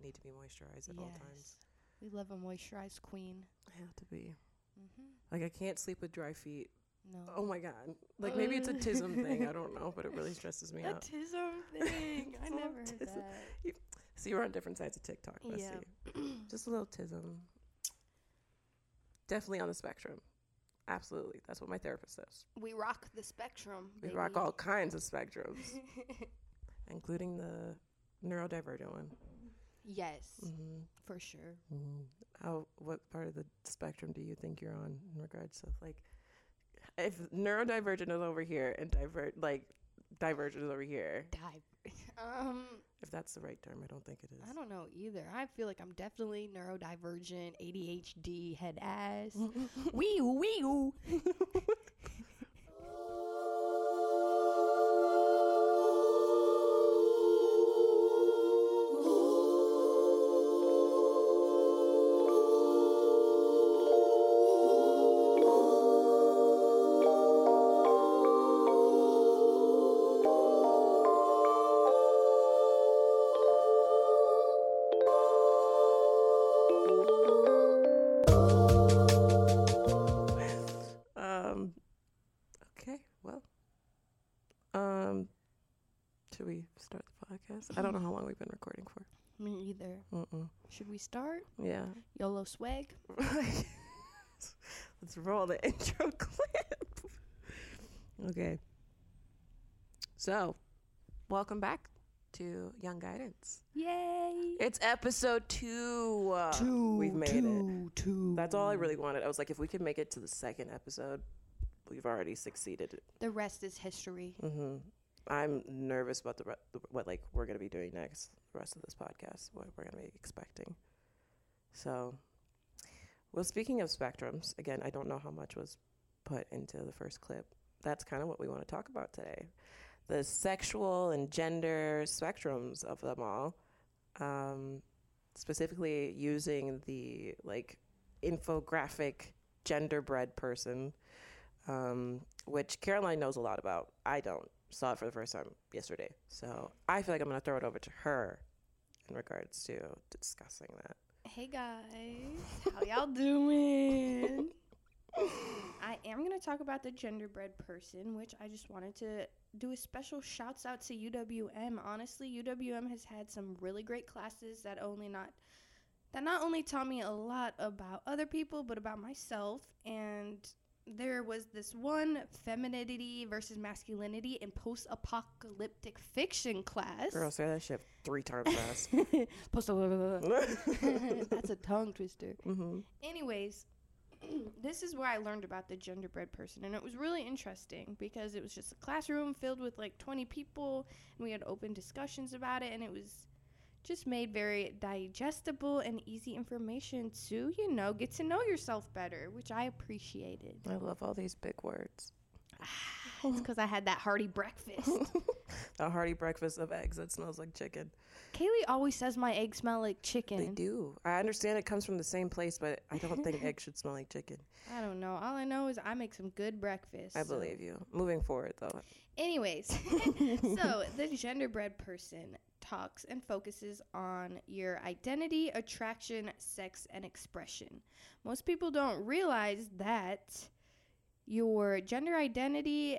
I need to be moisturized at all times. We love a moisturized queen. I have to be. Mm-hmm. Like I can't sleep with dry feet. No. Oh my god. Like maybe it's a tism thing. I don't know, but it really stresses me a out. tism thing. I never heard tism. that. See, we're on different sides of TikTok. Let's Yeah. see. Just a little tism. Definitely on the spectrum. Absolutely. That's what my therapist says. We rock the spectrum. We baby. rock all kinds of spectrums, including the neurodivergent one. Yes, hmm for sure. hmm How? What part of the spectrum do you think you're on in regards to like, if neurodivergent is over here and divert like divergent is over here? Dive. Um, If that's the right term, I don't think it is. I don't know either. I feel like I'm definitely neurodivergent, ADHD, head ass. wee wee I don't know how long we've been recording for. Me either. Mm-mm. Should we start? Yeah. YOLO swag. Let's roll the intro clip. okay. So, welcome back to Young Guidance. Yay. It's episode two. Two. we've made it. two, Two. That's all I really wanted. I was like, if we could make it to the second episode, we've already succeeded. The rest is history. hmm I'm nervous about the re- the- what like we're gonna be doing next. The rest of this podcast, what we're gonna be expecting. So, well, speaking of spectrums, again, I don't know how much was put into the first clip. That's kind of what we want to talk about today: the sexual and gender spectrums of them all. Um, specifically, using the like infographic genderbread person, um, which Caroline knows a lot about. I don't. Saw it for the first time yesterday. So I feel like I'm to throw it over to her in regards to discussing that. Hey guys, how y'all doing? I am to talk about the genderbread person, which I just wanted to do a special shouts out to UWM. Honestly, UWM has had some really great classes that only not that not only taught me a lot about other people but about myself and there was this one femininity versus masculinity in post-apocalyptic fiction class. Girl, say that shit three times fast. Post apocalyptic. That's a tongue twister. hmm Anyways, this is where I learned about the genderbread person, and it was really interesting because it was just a classroom filled with like 20 people, and we had open discussions about it, and it was just made very digestible and easy information to, you know, get to know yourself better, which I appreciated. I love all these big words. it's because I had that hearty breakfast. A hearty breakfast of eggs that smells like chicken. Kaleigh always says my eggs smell like chicken. They do. I understand it comes from the same place, but I don't think eggs should smell like chicken. I don't know. All I know is I make some good breakfast. I so- believe you. Moving forward, though. Anyways, so the genderbread person talks and focuses on your identity, attraction, sex, and expression. Most people don't realize that your gender identity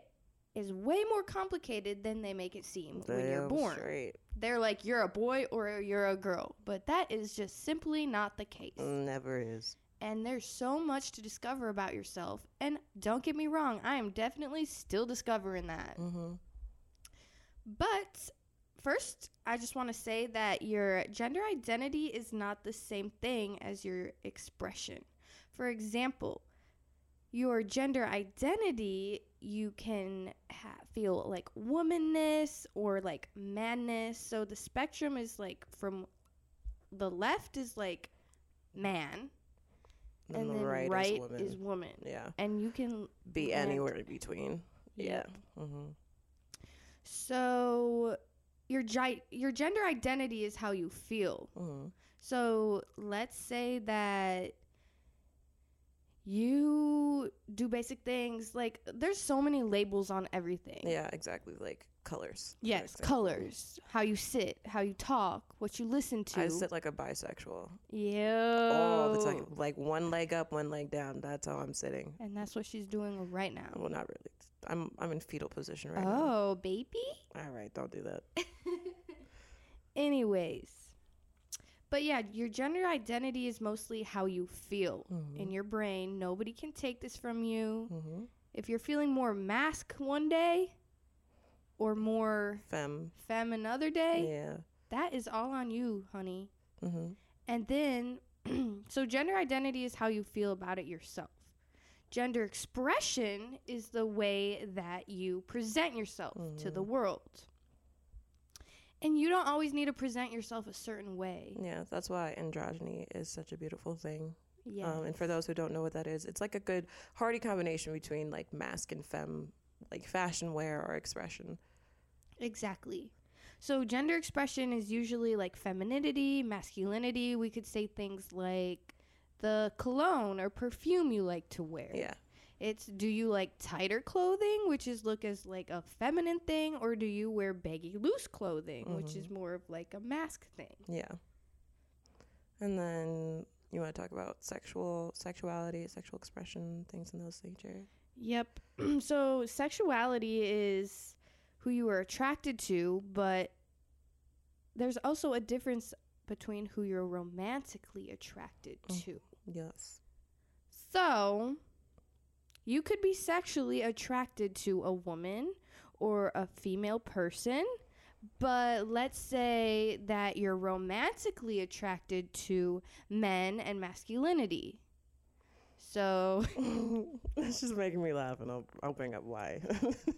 is way more complicated than they make it seem when you're born. Straight. They're like, you're a boy or you're a girl. But that is just simply not the case. Never is. And there's so much to discover about yourself. And don't get me wrong, I am definitely still discovering that. Mm-hmm. But first, I just want to say that your gender identity is not the same thing as your expression. For example, your gender identity, you can ha- feel like womanness or like manness. So the spectrum is like from the left is like man, and, the then right, right, is woman. is woman. yeah. And you can Be anywhere in between. Yeah. Mm-hmm. So your gi- your gender identity is how you feel. Mm-hmm. So let's say that you do basic things like there's so many labels on everything. Yeah, exactly. Like colors. Yes, colors, how you sit, how you talk, what you listen to. I sit like a bisexual Yeah. all the time, like one leg up, one leg down. That's how I'm sitting. And that's what she's doing right now. Well, not really. I'm I'm in fetal position right now. Oh, baby. All right, don't do that. Anyways. But yeah, your gender identity is mostly how you feel in your brain. Nobody can take this from you. Mm-hmm. If you're feeling more masc one day or more Femme. femme another day, Yeah. that is all on you, honey. Mm-hmm. And then, so gender identity is how you feel about it yourself. Gender expression is the way that you present yourself to the world. And you don't always need to present yourself a certain way. Yeah, that's why androgyny is such a beautiful thing. Yeah. Um, and for those who don't know what that is, it's like a good hearty combination between like masc and femme, like fashion wear or expression. Exactly. So gender expression is usually like femininity, masculinity. We could say things like the cologne or perfume you like to wear. Yeah. It's do you like tighter clothing, which is look as like a feminine thing, or do you wear baggy loose clothing, which is mm-hmm. more of like a masc thing? Yeah. And then you want to talk about sexual sexuality, sexual expression, things in those nature. Yep. so sexuality is who you are attracted to, but there's also a difference between who you're romantically attracted to. Mm. Yes. So, you could be sexually attracted to a woman or a female person, but let's say that you're romantically attracted to men and masculinity. So, it's just making me laugh, and I'll I'll bring up why.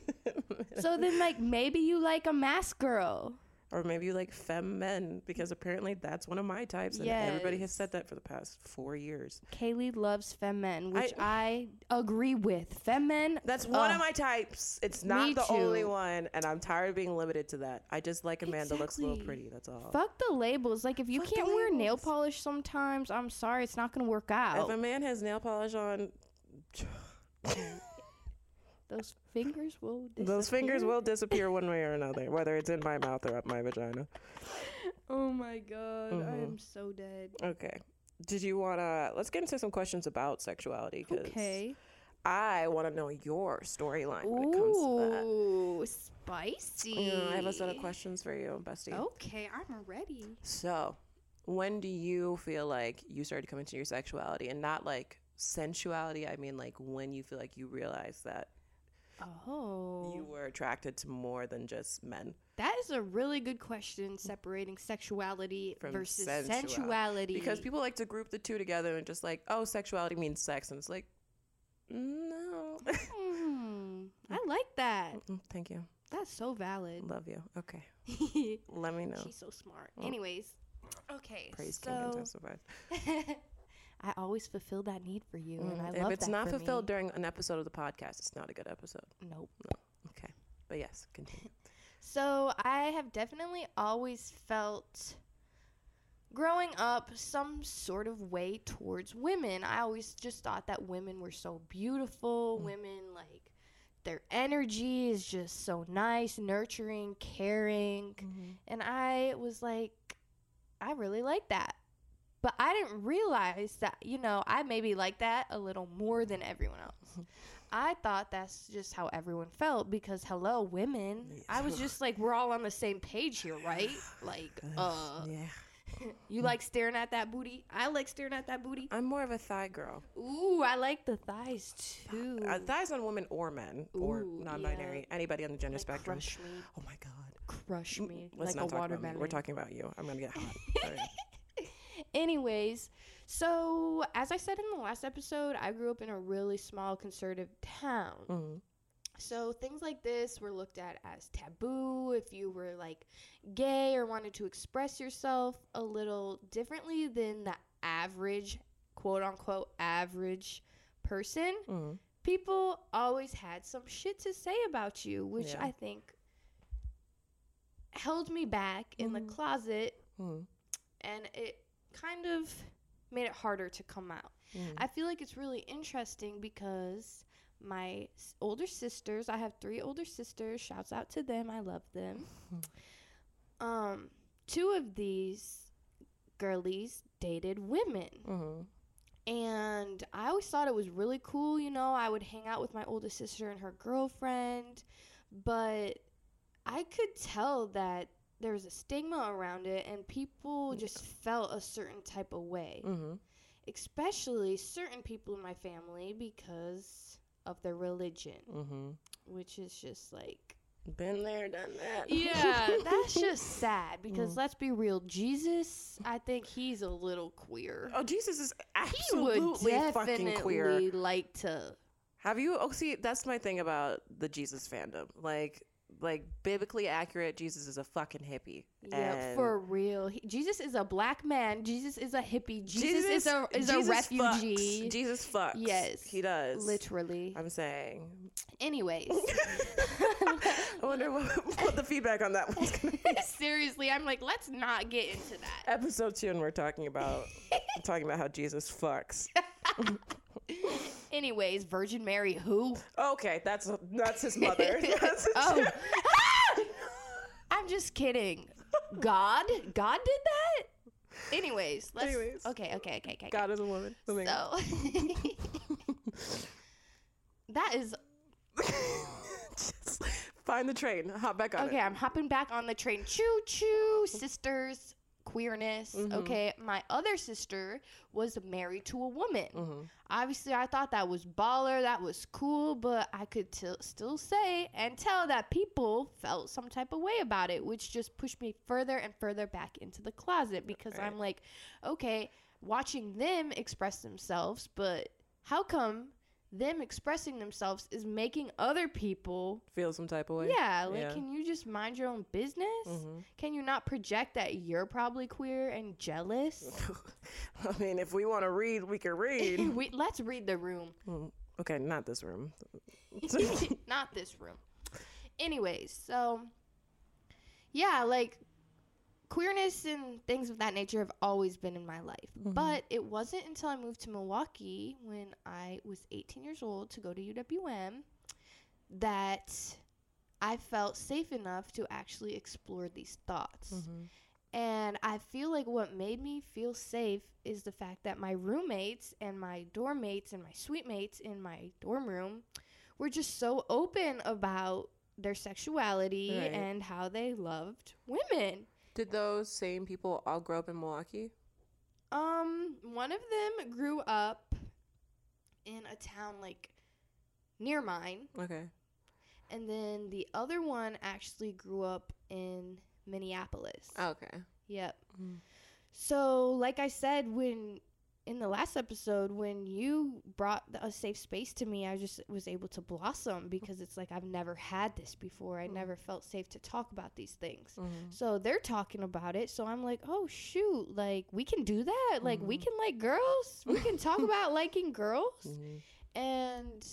so then like maybe you like a masc girl. Or maybe you like femme men because apparently that's one of my types, and everybody has said that for the past four years. Kaleigh loves femmen, which I, agree with. Femmen. That's one of my types. It's not the only one, and I'm tired of being limited to that. I just like a man that looks a little pretty. That's all. Fuck the labels. Like if you Fuck can't wear nail polish sometimes, I'm sorry, it's not gonna work out. If a man has nail polish on, Those fingers will. those fingers will disappear one way or another, whether it's in my mouth or up my vagina. Oh my god, I Mhm. am so dead. Okay. Did you wanna? Let's get into some questions about sexuality. 'cause Okay. I want to know your storyline when it comes to that. Ooh, spicy. Yeah, I have a set of questions for you, bestie. Okay, I'm ready. So, when do you feel like you started coming to your sexuality and not like sensuality? I mean, like when you feel like you realized that Oh, you were attracted to more than just men. that is a really good question. Separating sexuality From versus sensuality. sensuality. Because people like to group the two together and just like, oh, sexuality means sex. And it's like, no. Hmm, I like that. Mm, Thank you. That's so valid. Love you. Okay. Let me know. She's so smart. Oh. Anyways, okay. Praise King and so. I always fulfill that need for you, and I Mm, if love it's that not fulfilled me. during an episode of the podcast, it's not a good episode. Nope. Okay. But yes, continue. So I have definitely always felt growing up some sort of way towards women. I always just thought that women were so beautiful. Women like their energy is just so nice, nurturing, caring. And I was like I really like that. But I didn't realize that, you know, I maybe like that a little more than everyone else. I thought that's just how everyone felt because hello women. I was just like we're all on the same page here, right? Like uh yeah. you like staring at that booty? I like staring at that booty. I'm more of a thigh girl. Ooh, I like the thighs too. Uh, thighs on women or men or non-binary, anybody on the gender Like, spectrum. crush me, Oh my god. crush me Let's like not a talk about me. watermelon. We're talking about you. I'm gonna get hot. Anyways, so as I said in the last episode, I grew up in a really small conservative town. Mhm. So things like this were looked at as taboo if you were like gay or wanted to express yourself a little differently than the average, quote unquote, average person. Mhm. People always had some shit to say about you, which Yeah. I think held me back in the Mhm. closet Mhm. and it kind of made it harder to come out. Mhm. I feel like it's really interesting because my s- older sisters. I have three older sisters. Shouts out to them. I love them. um, two of these girlies dated women. Mm-hmm. And I always thought it was really cool, you know. I would hang out with my oldest sister and her girlfriend, but I could tell that there was a stigma around it and people just felt a certain type of way, Mm-hmm. especially certain people in my family because of their religion, Mm-hmm. which is just like Been there, done that. yeah, that's just sad because let's be real, Jesus, I think he's a little queer. Oh, Jesus is absolutely fucking queer. like to Have you? Oh, see, that's my thing about the Jesus fandom. Like, like biblically accurate, Jesus is a fucking hippie. Yep, And for real. He, Jesus is a black man. Jesus is a hippie. Jesus, is a is Jesus a refugee. Fucks. Jesus fucks. Yes, he does. Literally. I'm saying. Anyways, I wonder what, what the feedback on that one's gonna be. seriously, I'm like, let's not get into that. Episode two, and we're talking about talking about how Jesus fucks. Anyways, Virgin Mary, who? Okay, that's that's his mother. That's his- Oh, I'm just kidding. God, God did that. Anyways, let's. Anyways. Okay, okay, okay, okay. God is a woman. Moving. So that is Just find the train. Hop back on okay. I'm hopping back on the train. Choo choo, sisters, queerness. Mhm. Okay, my other sister was married to a woman. it. hmm Obviously, I thought that was baller, that was cool, but I could t- still say and tell that people felt some type of way about it, which just pushed me further and further back into the closet because Right. I'm like, okay, watching them express themselves, but how come them expressing themselves is making other people Feel some type of way. yeah like Yeah. can you just mind your own business Mhm. can you not project that you're probably queer and jealous I mean, if we want to read, we can read. we, let's read the room Mm, okay, not this room. not this room. Anyways, so yeah, like queerness and things of that nature have always been in my life. Mhm. But it wasn't until I moved to Milwaukee when I was 18 years old to go to UWM that I felt safe enough to actually explore these thoughts. Mhm. And I feel like what made me feel safe is the fact that my roommates and my dorm mates and my suite mates in my dorm room were just so open about their sexuality Right. and how they loved women. Did those same people all grow up in Milwaukee? Um, one of them grew up in a town like near mine, Okay. and then the other one actually grew up in Minneapolis. Okay. Yep. Mm. So, like I said, when in the last episode, when you brought a safe space to me, I just was able to blossom because it's like I've never had this before. I Mm. never felt safe to talk about these things. Mhm. So they're talking about it. So I'm like, oh shoot, like we can do that. Like we Mhm. can like girls. We can talk about liking girls. Mhm. And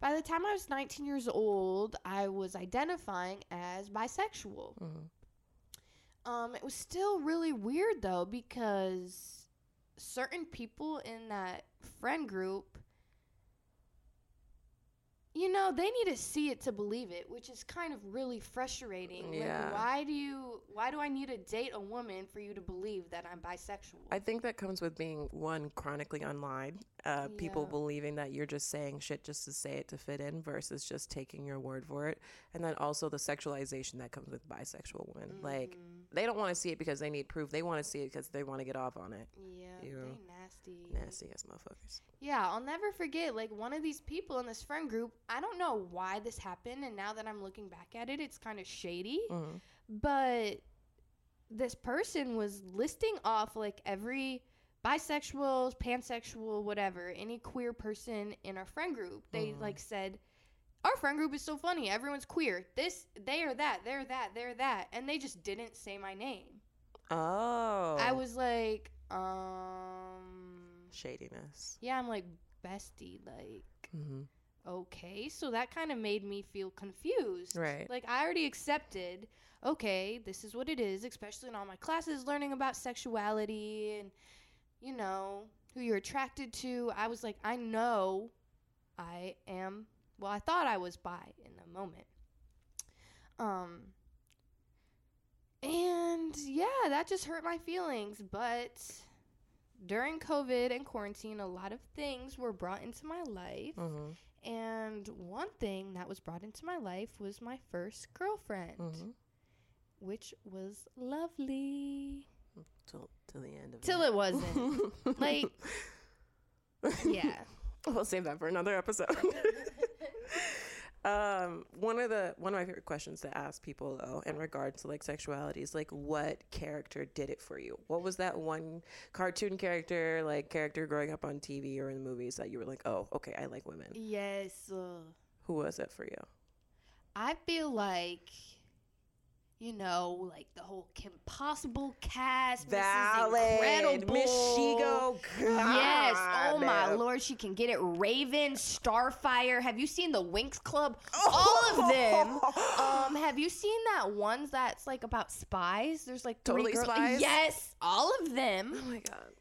by the time I was 19 years old, I was identifying as bisexual. Um, it was still really weird though because certain people in that friend group, you know, they need to see it to believe it, which is kind of really frustrating. Yeah. Like, why do you? Why do I need to date a woman for you to believe that I'm bisexual? I think that comes with being one chronically online. Uh, People believing that you're just saying shit just to say it to fit in versus just taking your word for it. And then also the sexualization that comes with bisexual women. Like Mhm. They don't want to see it because they need proof. They want to see it because they want to get off on it. yeah, Ew. they nasty. Nasty ass motherfuckers. Yeah, I'll never forget like one of these people in this friend group. I don't know why this happened, and now that I'm looking back at it, it's kind of shady. Mhm. But this person was listing off like every bisexual, pansexual, whatever, any queer person in our friend group. They Mhm. like said, "Our friend group is so funny. Everyone's queer. This, they are that. They're that. They're that." And they just didn't say my name. Oh. I was like, um, shadiness. yeah, I'm like bestie, like. Mm-hmm. okay so that kind of made me feel confused Right. like i already accepted okay this is what it is especially in all my classes learning about sexuality and you know who you're attracted to i was like i know i am well, I thought I was bi in the moment. Um, and yeah, that just hurt my feelings. But during COVID and quarantine, a lot of things were brought into my life. Mm-hmm. And one thing that was brought into my life was my first girlfriend, Mm-hmm. which was lovely. Till till the end of Till it wasn't. like, yeah. we'll save that for another episode. um, one of the one of my favorite questions to ask people though, in regards to like sexuality, is like, what character did it for you? What was that one cartoon character, like character growing up on TV or in the movies that you were like, oh, okay, I like women. Yes. Who was it for you? I feel like, you know, like the whole Kim Possible cast. Mrs. Incredible. Miss Shego. Yes. Oh my lord, she can get it. Raven, Starfire. Have you seen the Winx Club? All of them. Um, have you seen that ones that's like about spies? There's like three Totally girls. Spies? Yes, all of them. Oh my god.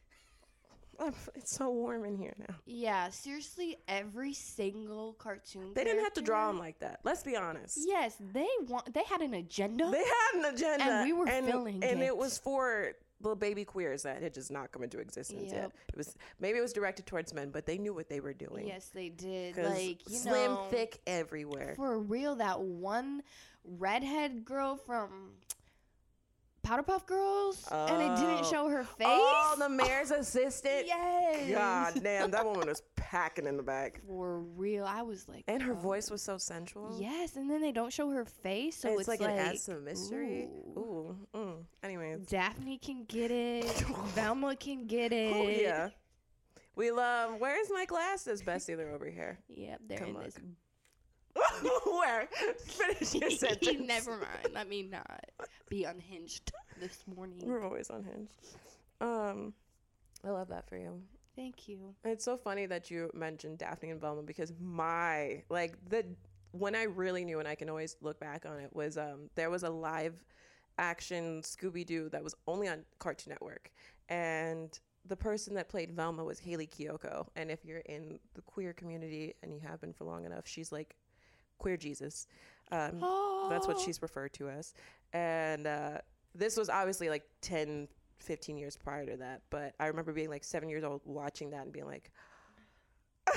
It's so warm in here now. Yeah, seriously, every single cartoon. They didn't have to draw them like that. Let's be honest. Yes, they want. They had an agenda. They had an agenda, And we were and, feeling and it it. was for the baby queers that had just not come into existence yet. It was maybe it was directed towards men, but they knew what they were doing. yes, they did. Like you slim, know, thick everywhere. for real. That one redhead girl from Powerpuff Girls, and it didn't Oh. show her face. Oh, the mayor's assistant. yes. God damn, that woman was packing in the back, For real, I was like, and her oh. voice was so sensual. Yes, and then they don't show her face, so it's, it's, like, like, it adds the mystery. ooh. Ooh, mm. anyways. Daphne can get it. Velma can get it. Oh yeah. We love. Where's my glasses, Bessie? They're over here. Yep, they're Come in look. this. Where? Finish your sentence. Never mind. Let me not be unhinged this morning. We're always unhinged. Um, I love that for you. Thank you. It's so funny that you mentioned Daphne and Velma because my like the when I really knew and I can always look back on it was um there was a live action Scooby Doo that was only on Cartoon Network and the person that played Velma was Hayley Kiyoko and if you're in the queer community and you have been for long enough she's like queer Jesus um that's what she's referred to as. And uh, this was obviously like 10 15 years prior to that but i remember being like seven years old watching that and being like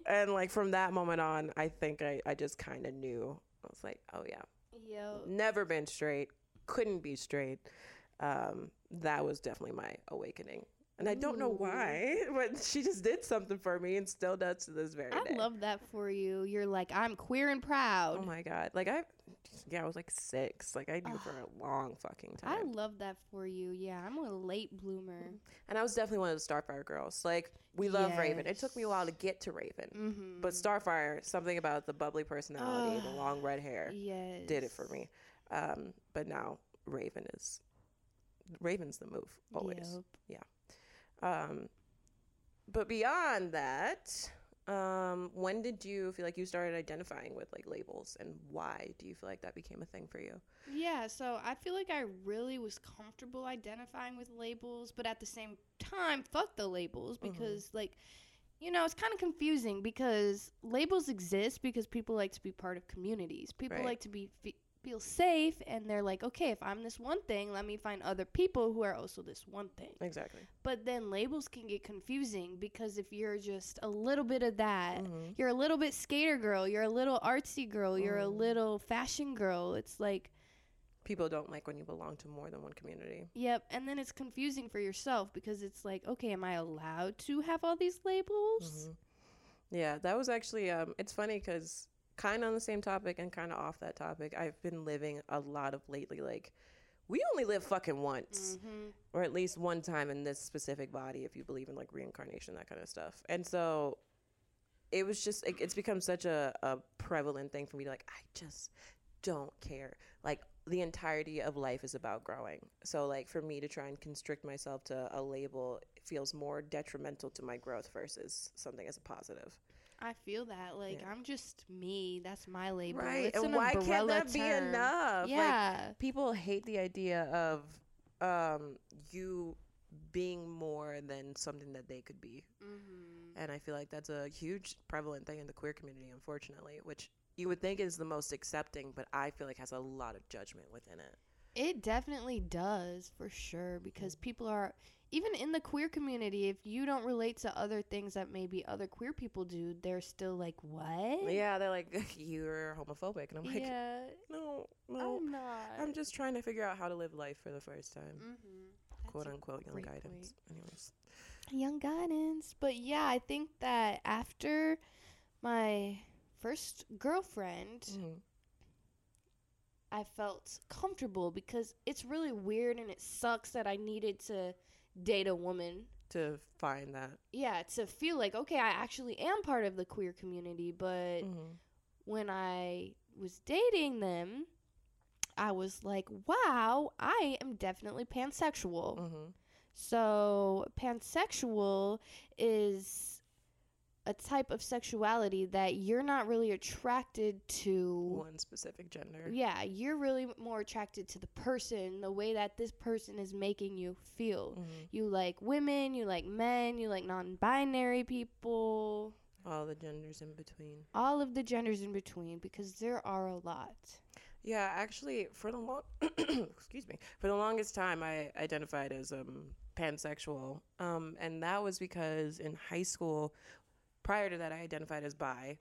and like from that moment on i think i, I just kind of knew. I was like oh yeah. Yo. never been straight. Couldn't be straight. Um, that was definitely my awakening and i don't know why but she just did something for me and still does to this very day. I day love that for you. You're like, I'm queer and proud. Oh my god! Like I, yeah, I was like six. Like I knew for a long fucking time. I love that for you. Yeah, I'm a late bloomer. and I was definitely one of the Starfire girls. Like we love Raven. It took me a while to get to Raven, Mm-hmm. but Starfire, something about the bubbly personality, the long red hair, yes. did it for me. Um, but now Raven is, Raven's the move always. Yep. Um, but beyond that, um, when did you feel like you started identifying with like labels, and why do you feel like that became a thing for you? Yeah, so I feel like I really was comfortable identifying with labels, but at the same time, fuck the labels Mhm. because, like, you know, it's kind of confusing because labels exist because people like to be part of communities. People Right. like to be fe- feel safe, and they're like, okay, if I'm this one thing, let me find other people who are also this one thing. Exactly. But then labels can get confusing because if you're just a little bit of that, Mhm. you're a little bit skater girl, you're a little artsy girl, you're a Mm. little fashion girl. It's like People don't like when you belong to more than one community. Yep, and then it's confusing for yourself because it's like, okay, am I allowed to have all these labels? Mhm. Yeah, that was actually. Um, it's funny because kind of on the same topic and kind of off that topic. I've been living a lot of lately. Like, we only live fucking once, Mm-hmm. or at least one time in this specific body, if you believe in like reincarnation, that kind of stuff. And so, it was just. It, it's become such a, a prevalent thing for me to like. I just don't care. Like the entirety of life is about growing. So like for me to try and constrict myself to a label feels more detrimental to my growth versus something as a positive. I feel that. Like, Yeah. I'm just me. That's my label. Right. It's and an why can't that be term. enough? Like Yeah. people hate the idea of um you being more than something that they could be. Mm-hmm. And I feel like that's a huge prevalent thing in the queer community, unfortunately, which you would think is the most accepting, but I feel like has a lot of judgment within it. It definitely does for sure because people are even in the queer community if you don't relate to other things that maybe other queer people do, they're still like, "What?" Yeah, they're like, you're homophobic. And I'm like, yeah, no, no. I'm not. I'm just trying to figure out how to live life for the first time. mm-hmm. Quote unquote, young guidance. Anyways. young guidance. But yeah, I think that after my first girlfriend, Mhm. I felt comfortable because it's really weird and it sucks that I needed to date a woman. To find that. Yeah, to feel like, okay, I actually am part of the queer community. But Mhm. when I was dating them, I was like, wow, I am definitely pansexual. Mhm. So, pansexual is a type of sexuality that you're not really attracted to. One specific gender. Yeah, you're really more attracted to the person, the way that this person is making you feel. Mhm. You like women, you like men, you like non binary people, All the genders in between. all of the genders in between, because there are a lot. Yeah, actually, for the long, excuse me, for the longest time, I identified as um pansexual, um, and that was because in high school, prior to that, I identified as bi,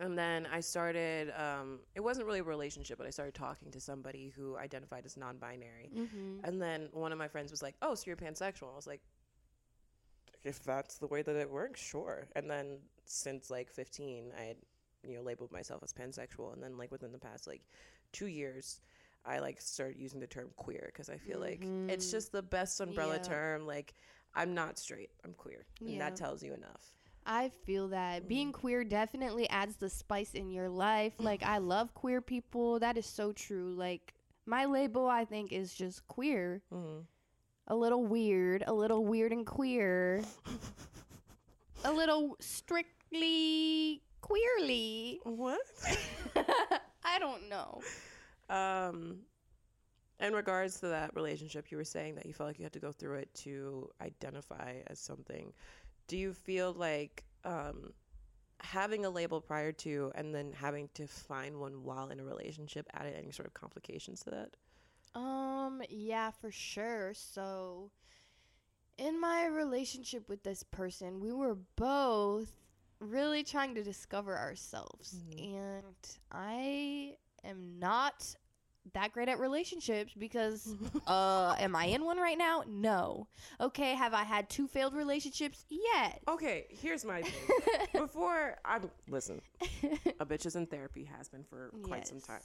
and then I started. Um, it wasn't really a relationship, but I started talking to somebody who identified as non-binary, Mm-hmm. and then one of my friends was like, "Oh, so you're pansexual?" I was like, "If that's the way that it works, sure." And then since like 15, I had you know labeled myself as pansexual, and then like within the past like two years, I like started using the term queer because I feel like it's Mhm. just the best umbrella Yeah. term. Like I'm not straight, I'm queer, and Yeah. that tells you enough. I feel that being queer definitely adds the spice in your life. Like, I love queer people. That is so true. Like, my label, I think, is just queer. hmm A little weird, a little weird and queer, a little strictly queerly. What? I don't know. Um, in regards to that relationship, you were saying that you felt like you had to go through it to identify as something. Do you feel like um, having a label prior to and then having to find one while in a relationship added any sort of complications to that? Um, yeah, for sure. So, in my relationship with this person, we were both really trying to discover ourselves. Mhm. And I am not that great at relationships because uh am I in one right now? No. Okay, have I had two failed relationships? Yes. Okay, here's my thing. Before I listen, a bitch is in therapy has been for quite some time.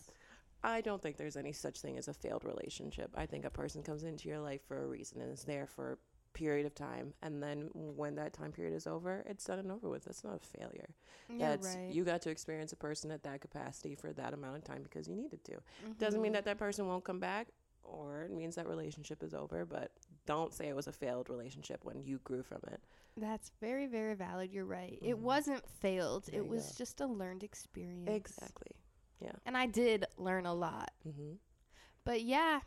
I don't think there's any such thing as a failed relationship. I think a person comes into your life for a reason and is there for period of time, and then when that time period is over, it's done and over with. That's not a failure. Yeah, That's right. you got to experience a person at that capacity for that amount of time because you needed to. Doesn't mean Mhm. that that person won't come back, or it means that relationship is over. But don't say it was a failed relationship when you grew from it. That's very, very valid. You're right. It Mhm. wasn't failed. There it was go. just a learned experience. Exactly. Yeah. And I did learn a lot. hmm But yeah,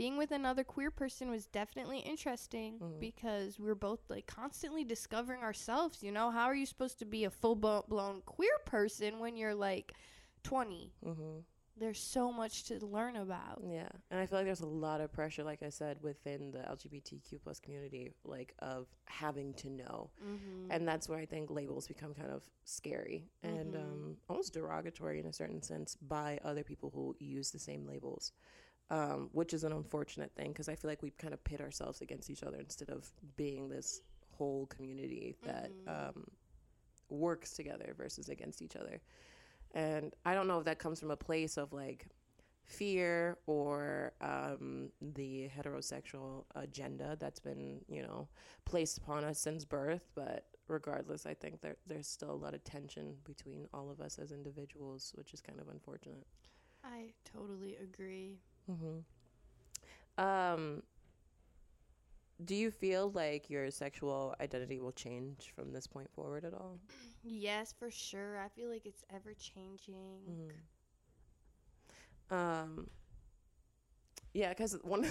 being with another queer person was definitely interesting Mhm. because we were both like constantly discovering ourselves. You know, how are you supposed to be a full blown queer person when you're like 20? hmm There's so much to learn about. Yeah, and I feel like there's a lot of pressure, like I said, within the LGBTQ plus community, like of having to know, Mm-hmm. and that's where I think labels become kind of scary and Mhm. um, almost derogatory in a certain sense by other people who use the same labels, um, which is an unfortunate thing because I feel like we kind of pit ourselves against each other instead of being this whole community that Mhm. um, works together versus against each other. And I don't know if that comes from a place of like fear or um, the heterosexual agenda that's been, you know, placed upon us since birth. But regardless, I think there, there's still a lot of tension between all of us as individuals, which is kind of unfortunate. I totally agree. Mm-hmm. Um, do you feel like your sexual identity will change from this point forward at all? Yes, for sure. I feel like it's ever changing. Mhm. Um, yeah, because one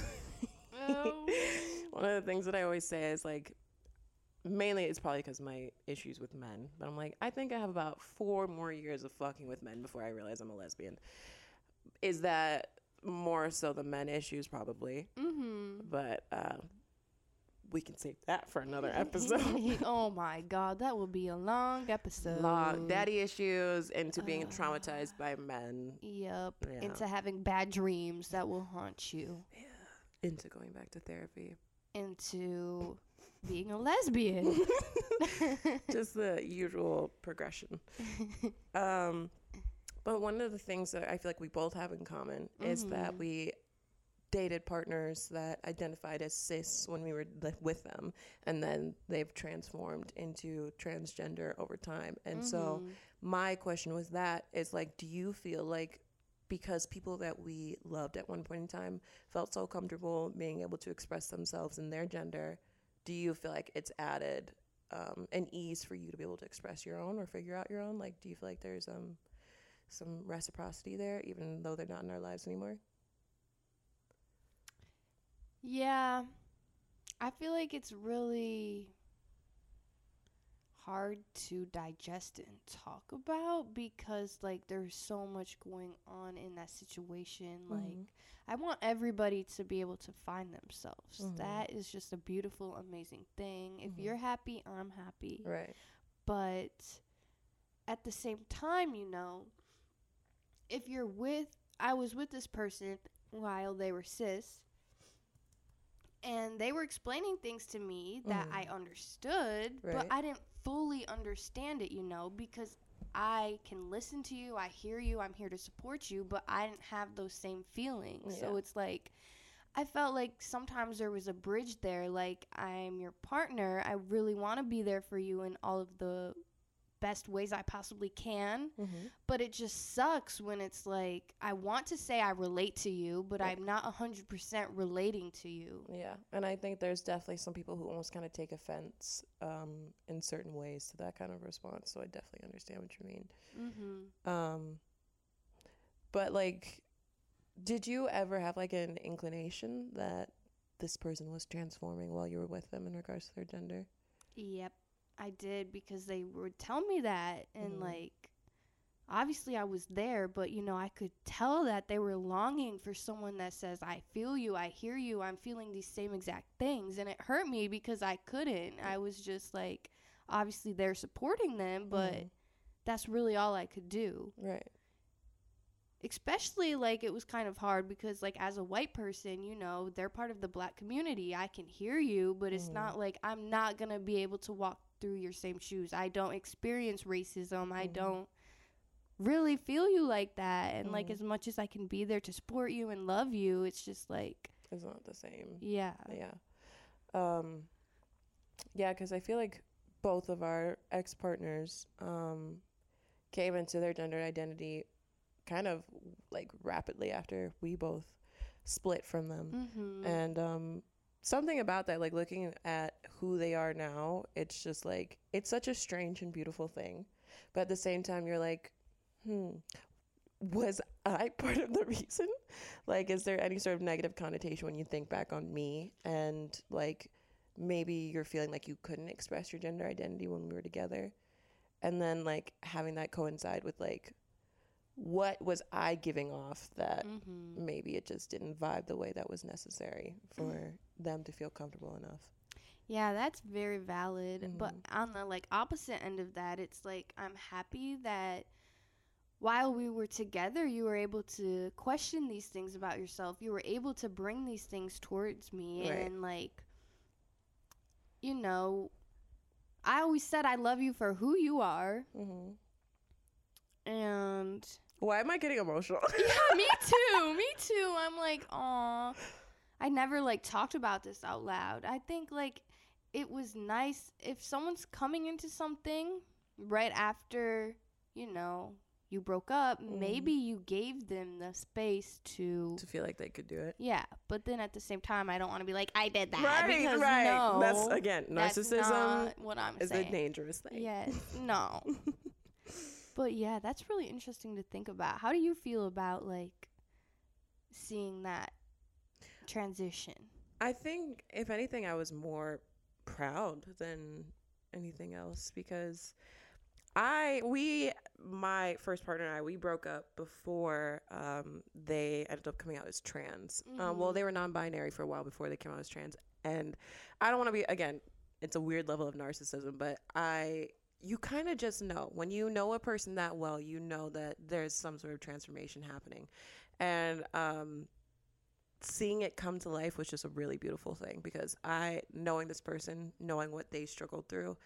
Oh. One of the things that I always say is like, mainly it's probably because my issues with men, but I'm like, I think I have about four more years of fucking with men before I realize I'm a lesbian. Is that more so the men issues probably, Mm-hmm. but uh, we can save that for another episode. oh my god, that will be a long episode. Long daddy issues into being Uh. traumatized by men, Yep. Yeah. Into having bad dreams that will haunt you. Yeah. into going back to therapy. Into being a lesbian. just the usual progression. Um, but one of the things that I feel like we both have in common is that Mhm. we dated partners that identified as cis when we were with them, and then they've transformed into transgender over time. And so Mhm. my question was that is like, do you feel like because people that we loved at one point in time felt so comfortable being able to express themselves in their gender, do you feel like it's added um, an ease for you to be able to express your own or figure out your own? Like, do you feel like there's um some reciprocity there, even though they're not in our lives anymore? Yeah. I feel like it's really hard to digest and talk about because like there's so much going on in that situation like Mhm. I want everybody to be able to find themselves. Mhm. That is just a beautiful amazing thing. If Mhm. you're happy, I'm happy. Right. but at the same time, you know, if you're with, I was with this person while they were cis, and they were explaining things to me that Mhm. I understood, Right. but I didn't fully understand it, you know, because I can listen to you, I hear you, I'm here to support you, but I didn't have those same feelings. So it's like, I felt like sometimes there was a bridge there. Like, I'm your partner. I really want to be there for you in all of the best ways I possibly can. Mm-hmm. But it just sucks when it's like, I want to say I relate to you, but Right. I'm not 100% relating to you. Yeah, and I think there's definitely some people who almost kind of take offense um, in certain ways to that kind of response. So I definitely understand what you mean. Mm-hmm. Um, but like, did you ever have like an inclination that this person was transforming while you were with them in regards to their gender? Yep, I did because they would tell me that. And, Mhm. like, obviously I was there, but, you know, I could tell that they were longing for someone that says, I feel you, I hear you, I'm feeling these same exact things. And it hurt me because I couldn't. I was just like, obviously they're supporting them, but Mhm. that's really all I could do. right, especially like it was kind of hard because like as a white person you know they're part of the black community i can hear you but it's Mhm. not like i'm not gonna be able to walk through your same shoes i don't experience racism i Mhm. don't really feel you like that and like Mhm. as much as i can be there to support you and love you it's just like it's not the same. yeah Yeah. Um, yeah, because I feel like both of our ex partners um, came into their gender identity kind of like rapidly after we both split from them. mm-hmm. And um, something about that, like looking at who they are now, it's just like, it's such a strange and beautiful thing. But at the same time, you're like, hmm, was I part of the reason? Like, is there any sort of negative connotation when you think back on me and like maybe you're feeling like you couldn't express your gender identity when we were together? And then like having that coincide with like, what was I giving off that mm-hmm. maybe it just didn't vibe the way that was necessary for them to feel comfortable enough. Yeah, that's very valid. But Mhm. on the like opposite end of that, it's like I'm happy that while we were together, you were able to question these things about yourself. You were able to bring these things towards me Right. and like you know, I always said I love you for who you are Mm-hmm. and Why am I getting emotional? yeah, me too. Me too. I'm like, oh, I never like talked about this out loud. I think like it was nice if someone's coming into something right after, you know, you broke up, Mhm. maybe you gave them the space to to feel like they could do it. yeah, but then at the same time, I don't want to be like I did that right, because right. no, That's again, that's narcissism not what I'm is saying. a dangerous thing. Yes, no. but yeah, that's really interesting to think about. How do you feel about like seeing that transition? I think if anything, I was more proud than anything else because I we my first partner and I we broke up before um, they ended up coming out as trans. Um, well, Mhm. they were non-binary for a while before they came out as trans, and I don't want to be again. It's a weird level of narcissism, but I you kind of just know when you know a person that well, you know that there's some sort of transformation happening, and um, seeing it come to life was just a really beautiful thing because I knowing this person, knowing what they struggled through,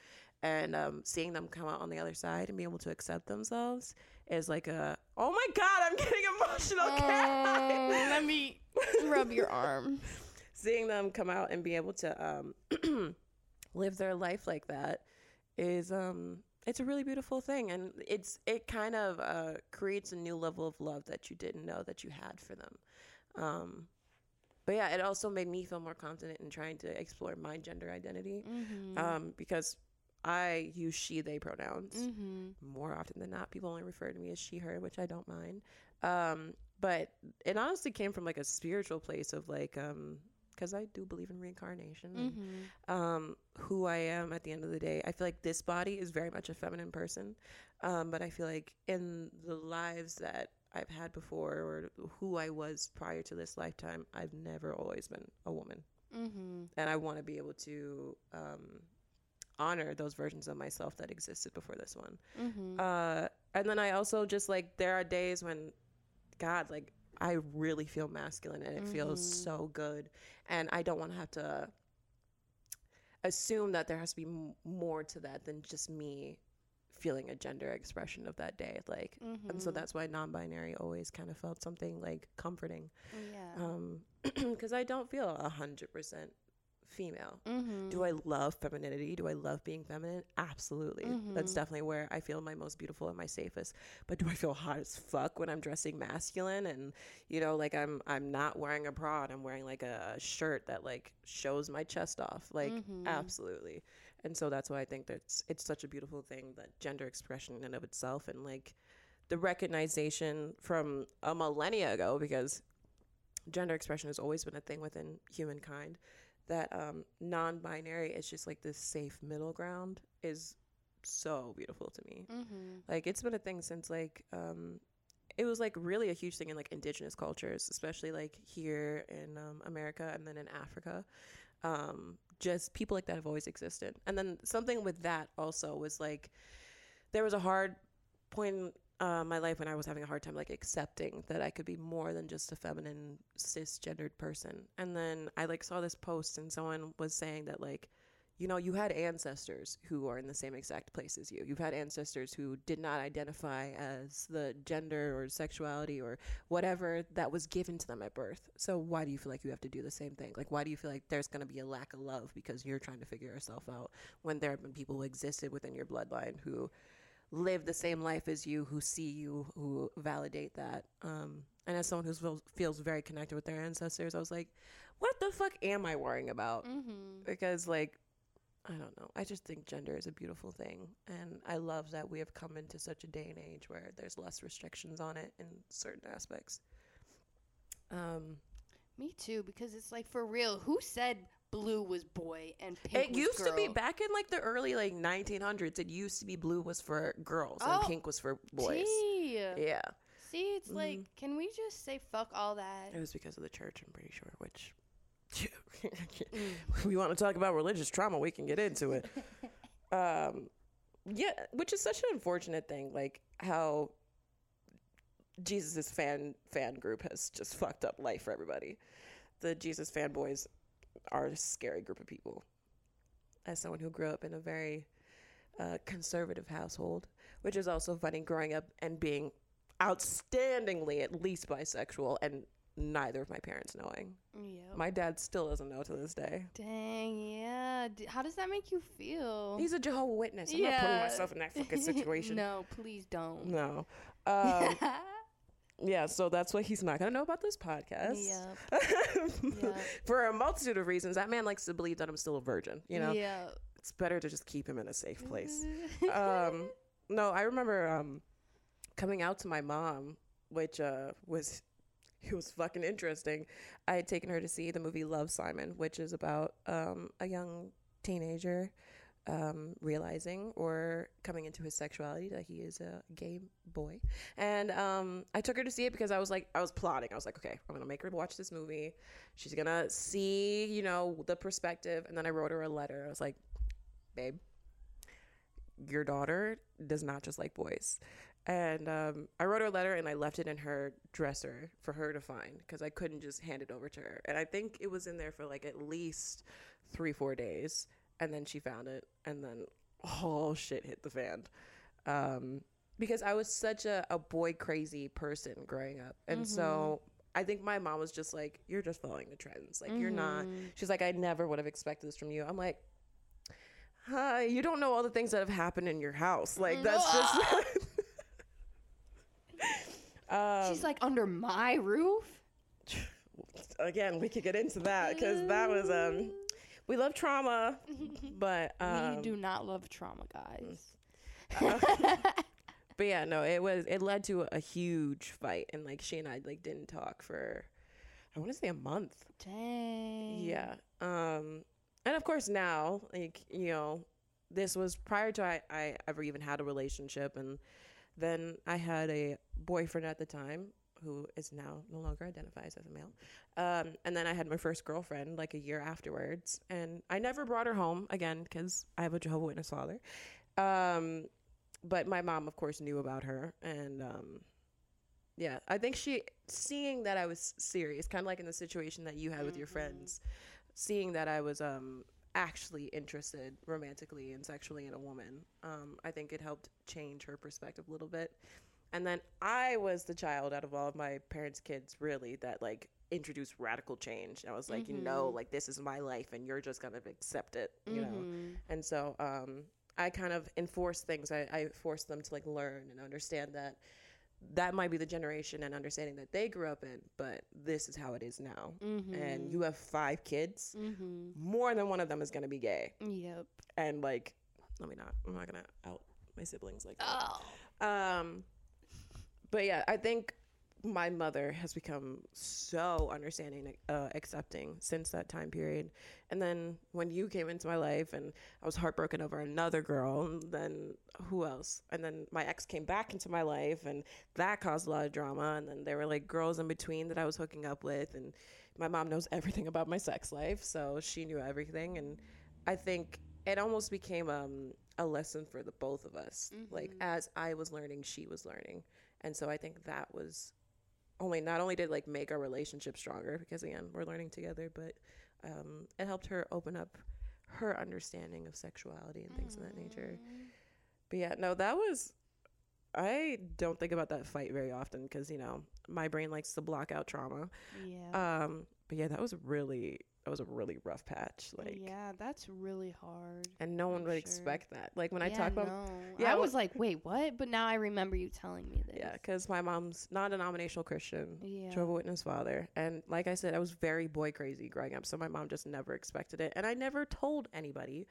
and um, seeing them come out on the other side and be able to accept themselves is like a oh my god, I'm getting emotional. Cat. let me rub your arm. seeing them come out and be able to um, live their life like that is um it's a really beautiful thing and it's it kind of uh, creates a new level of love that you didn't know that you had for them um but yeah it also made me feel more confident in trying to explore my gender identity Mm-hmm. um because i use she they pronouns mm-hmm. more often than not people only refer to me as she her which i don't mind um but it honestly came from like a spiritual place of like um because i do believe in reincarnation Mm-hmm. um who i am at the end of the day i feel like this body is very much a feminine person um but i feel like in the lives that i've had before or who i was prior to this lifetime i've never always been a woman Mm-hmm. and i want to be able to um honor those versions of myself that existed before this one Mm-hmm. uh, and then I also just like there are days when, God, like I really feel masculine and it feels Mhm. so good, and I don't want to have to assume that there has to be m- more to that than just me feeling a gender expression of that day. Like, and so Mhm. that's why non-binary always kind of felt something like comforting, yeah. um, because I don't feel a hundred percent female. mm-hmm. Do I love femininity? Do I love being feminine? Absolutely. That's Mhm. definitely where I feel my most beautiful and my safest. But do I feel hot as fuck when I'm dressing masculine and you know like I'm I'm not wearing a bra and I'm wearing like a shirt that like shows my chest off? Like Mhm. absolutely. And so that's why I think that's it's such a beautiful thing that gender expression in and of itself and like the recognition from a millennia ago because gender expression has always been a thing within humankind that um, non-binary is just like this safe middle ground is so beautiful to me. Mm-hmm. like it's been a thing since like um, it was like really a huge thing in like indigenous cultures especially like here in um, america and then in africa. Um, just people like that have always existed. And then something with that also was like there was a hard point in uh, my life when I was having a hard time like accepting that I could be more than just a feminine cisgendered person. And then I like saw this post and someone was saying that like you know, you had ancestors who are in the same exact place as you. You've had ancestors who did not identify as the gender or sexuality or whatever that was given to them at birth. So why do you feel like you have to do the same thing? Like why do you feel like there's going to be a lack of love because you're trying to figure yourself out when there have been people who existed within your bloodline who live the same life as you, who see you, who validate that. Um, and as someone who feels, feels very connected with their ancestors, I was like, what the fuck am I worrying about? Mm-hmm. Because, like, I don't know. I just think gender is a beautiful thing. And I love that we have come into such a day and age where there's less restrictions on it in certain aspects. Um, Me too, because it's like for real. Who said blue was boy and pink it used to be back in like the early like 1900s. It used to be blue was for girls Oh, and pink was for boys. Gee. Yeah. See, it's like, Mhm. can we just say fuck all that? It was because of the church, I'm pretty sure, which we want to talk about religious trauma, we can get into it. um, yeah, which is such an unfortunate thing, like how Jesus' fan fan group has just fucked up life for everybody. The Jesus fanboys are a scary group of people. As someone who grew up in a very uh, conservative household, which is also funny, growing up and being outstandingly at least bisexual and neither of my parents knowing. Yep. My dad still doesn't know to this day. Dang, yeah. D- how does that make you feel? He's a Jehovah Witness. I'm not putting myself in that fucking situation. no, please don't. no. Um, yeah, so that's why he's not gonna know about this podcast. Yep. Yep. For a multitude of reasons, that man likes to believe that I'm still a virgin. You know, Yeah. it's better to just keep him in a safe place. um, no, I remember um, coming out to my mom, which uh, was it was fucking interesting. I had taken her to see the movie Love Simon, which is about um, a young teenager um, realizing or coming into his sexuality that he is a gay boy. And um, I took her to see it because I was like, I was plotting. I was like, okay, I'm gonna make her watch this movie. She's gonna see, you know, the perspective. And then I wrote her a letter. I was like, babe, your daughter does not just like boys. And um, I wrote her a letter and I left it in her dresser for her to find because I couldn't just hand it over to her. And I think it was in there for like at least three, four days and then she found it and then all shit hit the fan um, because i was such a, a boy crazy person growing up and mm-hmm. so i think my mom was just like you're just following the trends like mm-hmm. you're not mm-hmm. she's like i never would have expected this from you i'm like hi you don't know all the things that have happened in your house like that's just um, she's like under my roof again we could get into that because that was um we love trauma, but um, we do not love trauma, guys. Uh, but yeah, no, it was it led to a huge fight, and like she and I like didn't talk for I want to say a month. Dang. Yeah. Um, and of course now, like you know, this was prior to I, I ever even had a relationship, and then I had a boyfriend at the time who is now no longer identifies as a male. Um, and then I had my first girlfriend like a year afterwards, and I never brought her home again because I have a Jehovah Witness father. Um, but my mom, of course, knew about her, and um, yeah, I think she seeing that I was serious, kind of like in the situation that you had with mm-hmm. your friends, seeing that I was um actually interested romantically and sexually in a woman. Um, I think it helped change her perspective a little bit. And then I was the child out of all of my parents' kids, really, that like introduced radical change. I was like, mm-hmm. you know, like this is my life and you're just gonna accept it, you mm-hmm. know? And so um, I kind of enforced things. I, I forced them to like learn and understand that that might be the generation and understanding that they grew up in, but this is how it is now. Mm-hmm. And you have five kids, mm-hmm. more than one of them is gonna be gay. Yep. And like, let me not, I'm not gonna out my siblings like that. Oh. Um, but yeah, I think my mother has become so understanding, uh, accepting since that time period. And then when you came into my life and I was heartbroken over another girl, and then who else? And then my ex came back into my life and that caused a lot of drama. And then there were like girls in between that I was hooking up with. And my mom knows everything about my sex life. So she knew everything. And I think it almost became um, a lesson for the both of us. Mm-hmm. Like as I was learning, she was learning and so I think that was only not only did like make our relationship stronger because again we're learning together, but um, it helped her open up her understanding of sexuality and things mm. of that nature. But yeah, no, that was. I don't think about that fight very often because you know my brain likes to block out trauma. Yeah. Um. But yeah, that was really that was a really rough patch. Like yeah, that's really hard. And no one would sure. expect that. Like when yeah, I talk about no. yeah, I was like, wait, what? But now I remember you telling me this. Yeah, because my mom's non-denominational Christian, yeah. Jehovah Witness father, and like I said, I was very boy crazy growing up. So my mom just never expected it, and I never told anybody,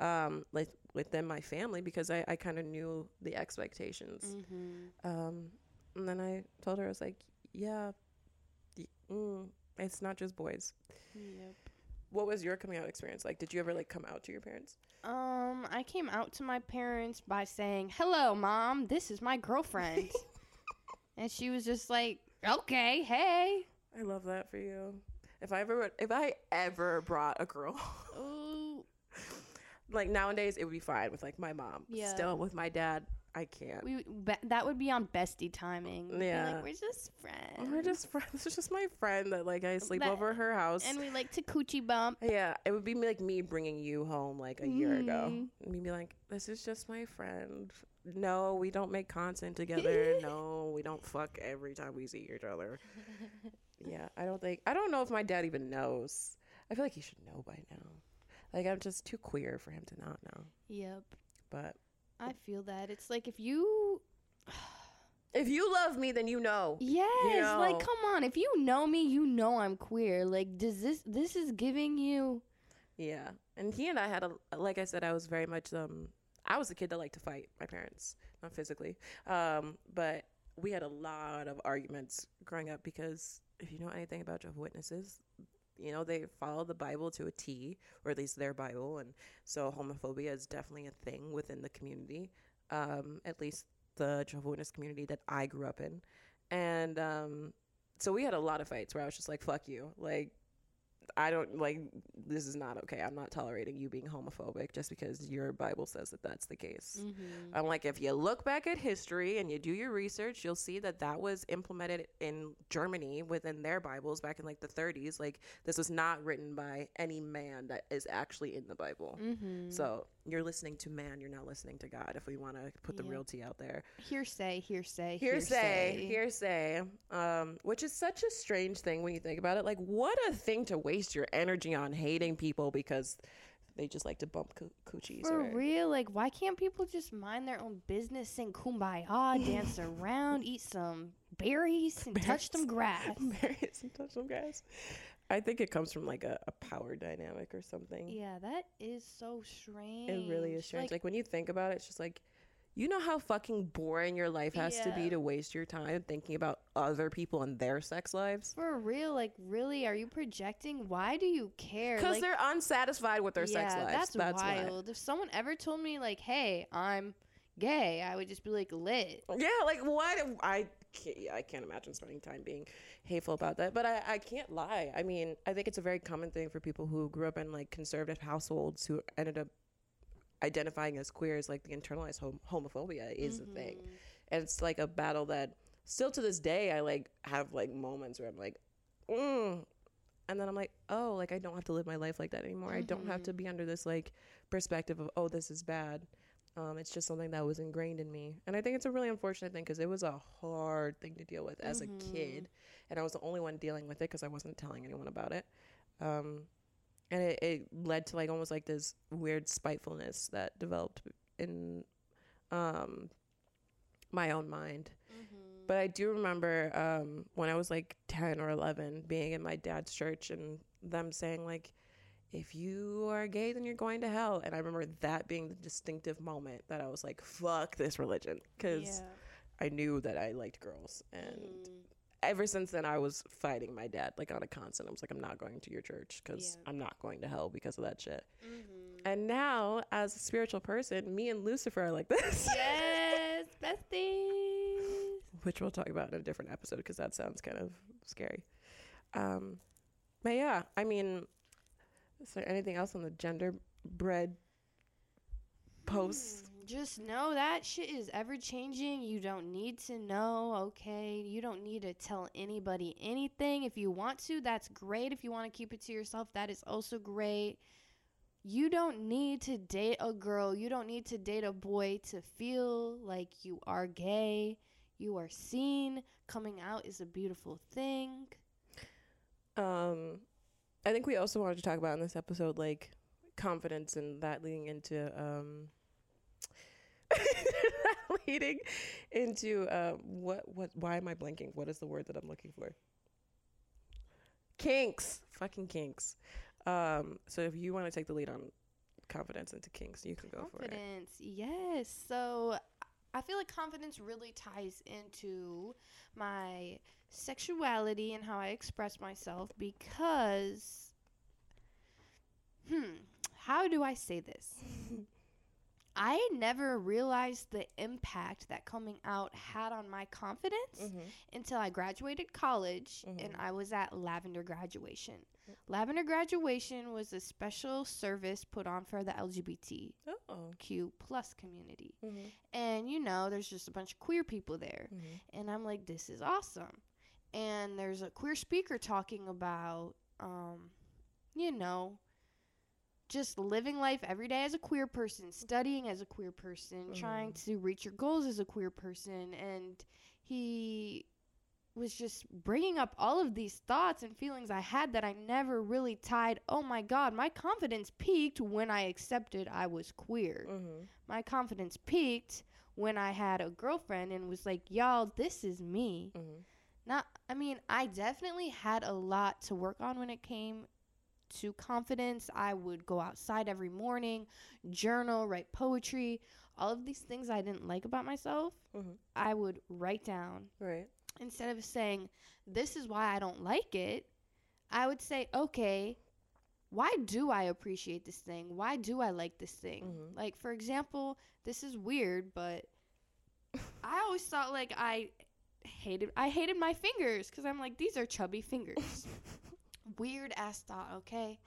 um, like within my family because I I kind of knew the expectations. Mm-hmm. Um, and then I told her I was like, yeah, mm, it's not just boys. Yep. What was your coming out experience like? Did you ever like come out to your parents? Um, I came out to my parents by saying, "Hello, mom. This is my girlfriend." and she was just like, "Okay, hey." I love that for you. If I ever if I ever brought a girl like nowadays it would be fine with like my mom. Yeah. Still with my dad, I can't. We be, that would be on bestie timing. Yeah, like, we're just friends. We're just friends. It's just my friend that like I sleep that, over her house, and we like to coochie bump. Yeah, it would be like me bringing you home like a mm. year ago, mm-hmm. and me be like, "This is just my friend." No, we don't make content together. no, we don't fuck every time we see each other. yeah, I don't think I don't know if my dad even knows. I feel like he should know by now. Like I'm just too queer for him to not know. Yep. But I feel that. It's like if you if you love me, then you know. Yes, you know. like come on. If you know me, you know I'm queer. Like does this this is giving you Yeah. And he and I had a like I said I was very much um I was a kid that liked to fight my parents, not physically. Um but we had a lot of arguments growing up because if you know anything about Jehovah's Witnesses, you know they follow the Bible to a T, or at least their Bible, and so homophobia is definitely a thing within the community. Um, at least the Jehovah's Witness community that I grew up in, and um, so we had a lot of fights where I was just like, "Fuck you!" Like I don't like this is not okay. I'm not tolerating you being homophobic just because your Bible says that that's the case. Mm-hmm. I'm like, if you look back at history and you do your research, you'll see that that was implemented in Germany within their Bibles back in like the 30s. Like, this was not written by any man that is actually in the Bible. Mm-hmm. So you're listening to man, you're not listening to God. If we want to put the Yeah. realty out there, hearsay, hearsay, hearsay, hearsay, um, which is such a strange thing when you think about it. Like, what a thing to waste your energy on hating people because they just like to bump coo- coochies. For or, real, like why can't people just mind their own business, sing kumbaya, dance around, eat some berries, and touch some grass? Berries and touch some grass. I think it comes from like a, a power dynamic or something. Yeah, that is so strange. It really is strange. Like, Like, when you think about it, it's just like, you know how fucking boring your life has to be to waste your time thinking about other people and their sex lives? for real, like really, are you projecting? Why do you care? Because like, they're unsatisfied with their sex yeah, lives. That's, why. wild. If someone ever told me like, "Hey, I'm gay," I would just be like, "Lit." Yeah, like what? I can't, yeah, I can't imagine spending time being hateful about that. But I, I can't lie. I mean, I think it's a very common thing for people who grew up in like conservative households who ended up identifying as queer as like the internalized hom- homophobia is a thing. And it's like a battle that still to this day I like have like moments where I'm like, mm. and then I'm like, oh, like I don't have to live my life like that anymore. I don't have to be under this like perspective of oh, this is bad. Um, it's just something that was ingrained in me, and I think it's a really unfortunate thing because it was a hard thing to deal with as a kid, and I was the only one dealing with it because I wasn't telling anyone about it. Um, and it, it led to like almost like this weird spitefulness that developed in um, my own mind. Mm-hmm. But I do remember um, when I was like 10 or 11 being in my dad's church and them saying, like, if you are gay, then you're going to hell. And I remember that being the distinctive moment that I was like, fuck this religion. Because I knew that I liked girls. And Mm-hmm. ever since then, I was fighting my dad, like, on a constant. I was like, I'm not going to your church because Yeah. I'm not going to hell because of that shit. Mm-hmm. And now, as a spiritual person, me and Lucifer are like this. yes, besties. which we'll talk about in a different episode because that sounds kind of scary. Um, but yeah, I mean, is there anything else on the gender bread posts? Mm, Just know that shit is ever changing. You don't need to know, okay? You don't need to tell anybody anything. If you want to, that's great. If you want to keep it to yourself, that is also great. You don't need to date a girl. You don't need to date a boy to feel like you are gay. You are seen. Coming out is a beautiful thing. Um, I think we also wanted to talk about in this episode like confidence and that leading into um, leading into uh, what what why am I blanking? What is the word that I'm looking for? Kinks, fucking kinks. Um, so if you want to take the lead on confidence into kinks, you can go for it. confidence yes so i feel like confidence really ties into my sexuality and how i express myself because hmm how do i say this i never realized the impact that coming out had on my confidence Mm-hmm. until I graduated college and Mhm. I was at Lavender Graduation. Lavender Graduation was a special service put on for the LGBTQ Oh. plus community. Mm-hmm. And you know, there's just a bunch of queer people there. Mm-hmm. And I'm like, this is awesome. And there's a queer speaker talking about, um, you know, just living life every day as a queer person, studying as a queer person, trying to reach your goals as a queer person. And he was just bringing up all of these thoughts and feelings I had that I never really tied. Oh my God, my confidence peaked when I accepted I was queer Mm-hmm. my confidence peaked when I had a girlfriend and was like, y'all, this is me. Mm-hmm. Not, I mean, I definitely had a lot to work on when it came to confidence. I would go outside every morning, journal, write poetry, all of these things I didn't like about myself. Mm-hmm. I would write down. Right. instead of saying, This is why I don't like it, I would say, Okay, why do I appreciate this thing? Why do I like this thing? Mhm. Like, for example, this is weird, but I always thought like I hated I hated my fingers because I'm like these are chubby fingers. weird ass thought, okay?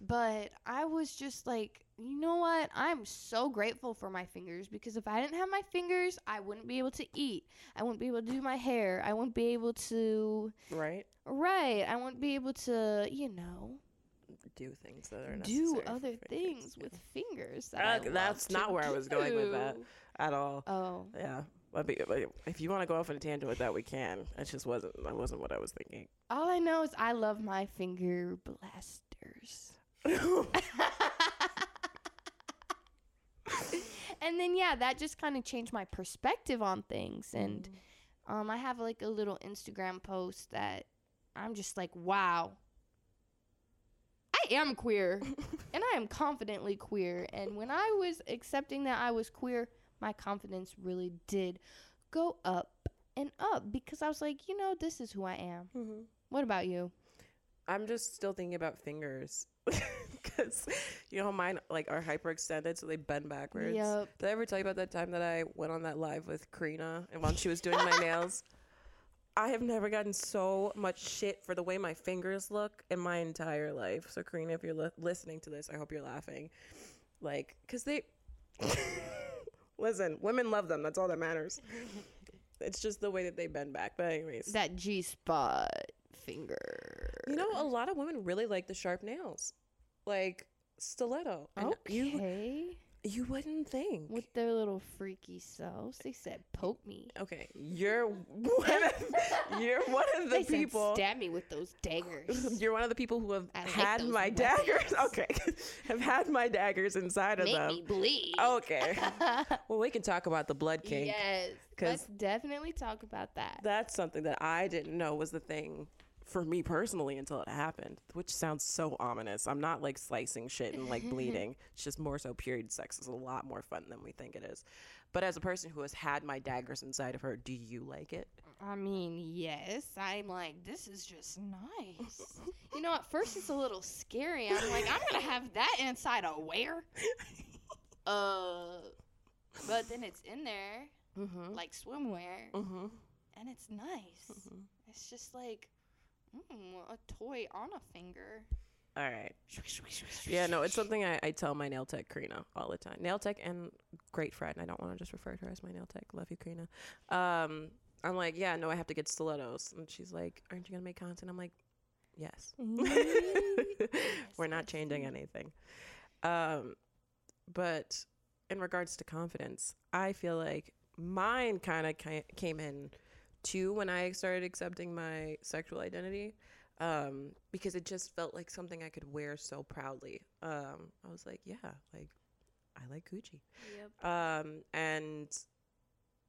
But I was just like, you know what? I'm so grateful for my fingers because if I didn't have my fingers, I wouldn't be able to eat. I wouldn't be able to do my hair. I wouldn't be able to right? right. I wouldn't be able to, you know, Do things that are do other fingers, things with fingers. That Uh, that's not where I was going with that. at all. Oh, Yeah. But be- but if you want to go off on a tangent with that, we can. It just wasn't. That wasn't what I was thinking. all I know is I love my finger blasters. and then yeah, that just kind of changed my perspective on things and um I have like a little Instagram post that I'm just like, wow. I am queer and I am confidently queer and when I was accepting that I was queer, my confidence really did go up and up because I was like, you know, this is who I am. Mhm. What about you? I'm just still thinking about fingers because you know mine like are hyperextended, so they bend backwards. Yep. Did I ever tell you about that time that I went on that live with Karina and while she was doing my nails? I have never gotten so much shit for the way my fingers look in my entire life. So Karina, if you're li- listening to this, I hope you're laughing. Like, cause they listen, women love them. That's all that matters. It's just the way that they bend back. But anyways, That G spot finger. you know, a lot of women really like the sharp nails, like stiletto. And you okay. You wouldn't think. With their little freaky selves, they said, "Poke me." Okay, you're one of, you're one of the they people. said, "Stab me with those daggers." You're one of the people who have I had those my weapons. daggers. Okay, have had my daggers inside of Make them. me bleed. Okay. well, we can talk about the blood kink. yes. Let's definitely talk about that. That's something that I didn't know was the thing for me personally until it happened, which sounds so ominous. I'm not like slicing shit and like bleeding. It's just more so period sex is a lot more fun than we think it is. But as a person who has had my daggers inside of her, do you like it? I mean, yes. I'm like, this is just nice. you know, at first it's a little scary. I'm like, I'm gonna have that inside of where? Uh, but then it's in there Mm-hmm. like swimwear, Mm-hmm. and it's nice. It's just like mm, a toy on a finger. All right. Yeah, no, it's something I, I tell my nail tech Karina all the time. Nail tech and great friend. I don't want to just refer to her as my nail tech. Love you, Karina. Um, I'm like, yeah, no, I have to get stilettos, and she's like, aren't you gonna make content? I'm like, yes. We're not changing anything. Um, but in regards to confidence, I feel like mine kind of came in too when I started accepting my sexual identity um, because it just felt like something I could wear so proudly. Um, I was like, yeah, like I like Gucci. Yep. Um, and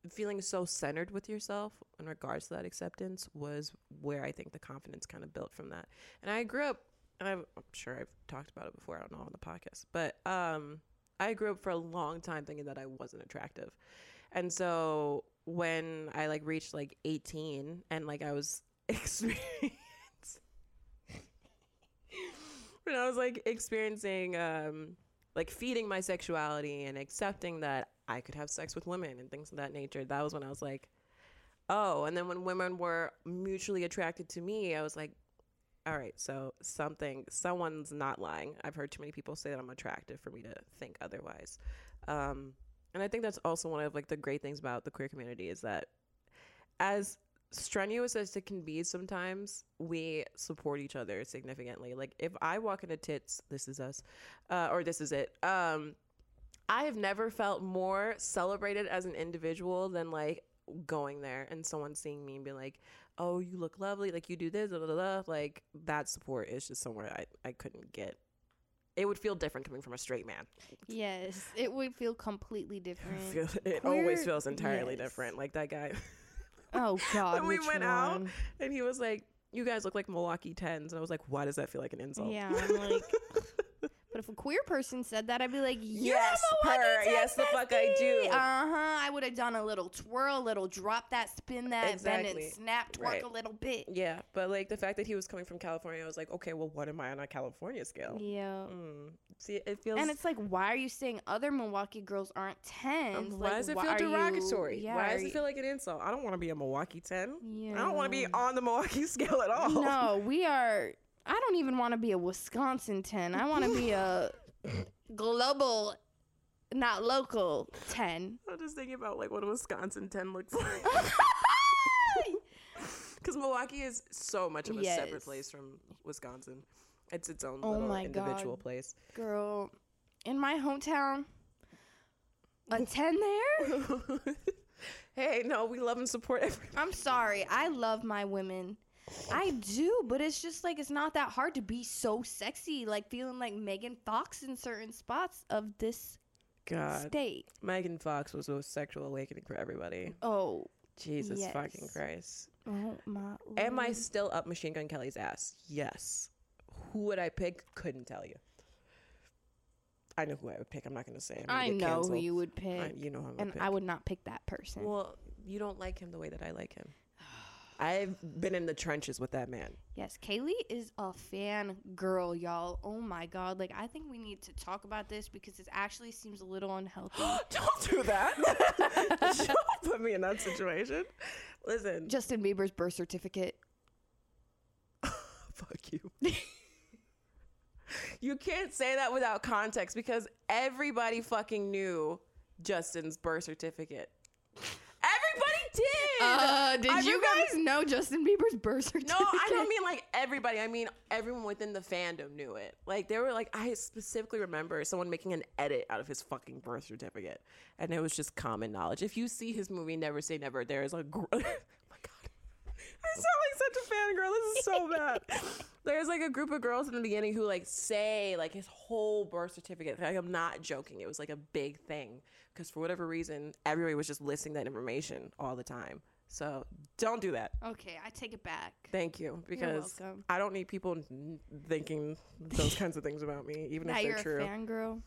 feeling so centered with yourself in regards to that acceptance was where I think the confidence kind of built from that. And I grew up, and I'm, I'm sure I've talked about it before. I don't know on the podcast, but um, I grew up for a long time thinking that I wasn't attractive, and so when I like reached like 18 and like I was experiencing when I was like experiencing um like feeding my sexuality and accepting that I could have sex with women and things of that nature. That was when I was like, oh. And then when women were mutually attracted to me, I was like, all right, so something, someone's not lying. I've heard too many people say that I'm attractive for me to think otherwise. Um, and I think that's also one of like the great things about the queer community is that as strenuous as it can be sometimes we support each other significantly like if i walk into tits this is us uh, or this is it um i have never felt more celebrated as an individual than like going there and someone seeing me and being like oh you look lovely like you do this blah, blah, blah. like that support is just somewhere i, I couldn't get it would feel different coming from a straight man Yes, it would feel completely different. it Queer- always feels entirely yes. different like that guy Oh God, When we went out, and he was like you guys look like milwaukee 10s and i was like why does that feel like an insult Yeah, I'm like, if a queer person said that, I'd be like, Yes, her. Yes, the fuck I do. Uh-huh. I would have done a little twirl, little drop that, spin that, bend Exactly. and snap, twerk Right. a little bit. Yeah, but like the fact that he was coming from California, I was like, okay, well, what am I on a California scale? Yeah. Mm. See, it feels. And it's like, why are you saying other Milwaukee girls aren't tens? Um, why Like, does it feel are you- derogatory? yeah, why does it feel like an insult? I don't want to be a Milwaukee 10. Yeah. I don't want to be on the Milwaukee scale at all. No, we are. I don't even want to be a Wisconsin 10. I want to be a global, not local 10. I'm just thinking about like what a Wisconsin 10 looks like. Because Milwaukee is so much of a Yes. separate place from Wisconsin. It's its own Oh little my individual God. place. Girl, in my hometown, a 10 there? hey, no, we love and support everyone. I'm sorry. I love my women. I do, but it's just like it's not that hard to be so sexy, like feeling like Megan Fox in certain spots of this God. state. Megan Fox was a sexual awakening for everybody. Oh, Jesus fucking Christ. oh my. Am I still up Machine Gun Kelly's ass? Yes. Who would I pick? Couldn't tell you. I know who I would pick. I'm not going to say. I'm I know who you would pick, I, you know who I would and pick. I would not pick that person. Well, you don't like him the way that I like him. I've been in the trenches with that man. yes, Kaleigh is a fan girl, y'all. Oh my god! Like I think we need to talk about this because it actually seems a little unhealthy. don't do that. don't put me in that situation. Listen, Justin Bieber's birth certificate. fuck you. you can't say that without context because everybody fucking knew Justin's birth certificate. Did. Uh, did I you remember- guys know Justin Bieber's birth certificate? No, I don't mean like everybody. I mean everyone within the fandom knew it. Like they were like, I specifically remember someone making an edit out of his fucking birth certificate, and it was just common knowledge. If you see his movie Never Say Never, there is a. Gr- I sound like such a fangirl. This is so bad. There's like a group of girls in the beginning who like say like his whole birth certificate. Like I'm not joking. It was like a big thing because for whatever reason, everybody was just listing that information all the time. So don't do that. Okay, I take it back. Thank you, because welcome. I don't need people n- thinking those kinds of things about me, even That if you're they're a true. fangirl.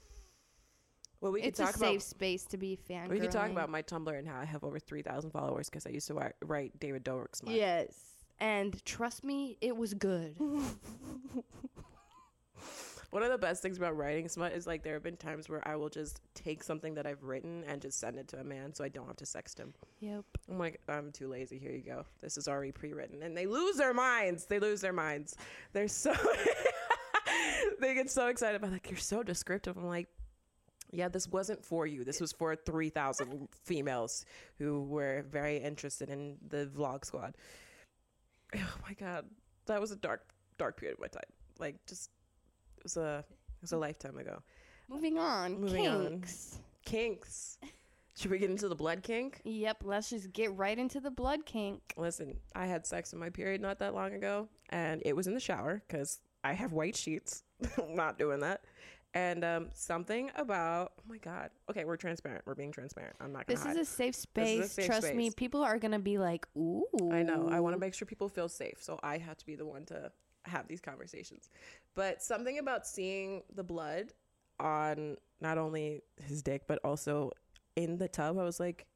Well, we could It's a talk safe about space to be fangirl. we could talk about my Tumblr and how I have over three thousand followers because I used to wi- write David Dobrik smut. Yes, and trust me, it was good. One of the best things about writing smut is like there have been times where I will just take something that I've written and just send it to a man so I don't have to sext him. yep. I'm like, I'm too lazy. Here you go. This is already pre-written, and they lose their minds. They lose their minds. They're so they get so excited about like you're so descriptive. I'm like, yeah, this wasn't for you. This was for three thousand females who were very interested in the vlog squad. Oh my god, that was a dark, dark period of my time. Like, just it was a it was a lifetime ago. Moving on. Moving on. Kinks. Kinks. Should we get into the blood kink? Yep. Let's just get right into the blood kink. Listen, I had sex in my period not that long ago, and it was in the shower because I have white sheets. not doing that. And um, something about oh my god. Okay, we're transparent. We're being transparent. I'm not gonna This is a is a space. safe Trust me, people are gonna be like, "Ooh." I know. I want to make sure people feel safe, so I have to be the one to have these conversations. But something about seeing the blood on not only his dick but also in the tub, I was like,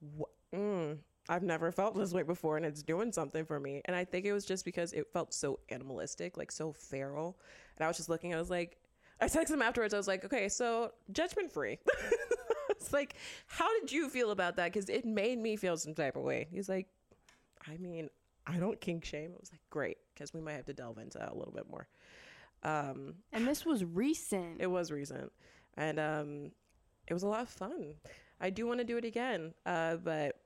"What? Mm, I've never felt this way before, and it's doing something for me." And I think it was just because it felt so animalistic, like so feral. And I was just looking. I was like, I texted him afterwards. I was like, "Okay, so judgment free." it's like, how did you feel about that? Because it made me feel some type of way. He's like, I mean, I don't kink shame. I was like, great, because we might have to delve into that a little bit more. Um, And this was recent. it was recent, and um, it was a lot of fun. I do want to do it again, uh, but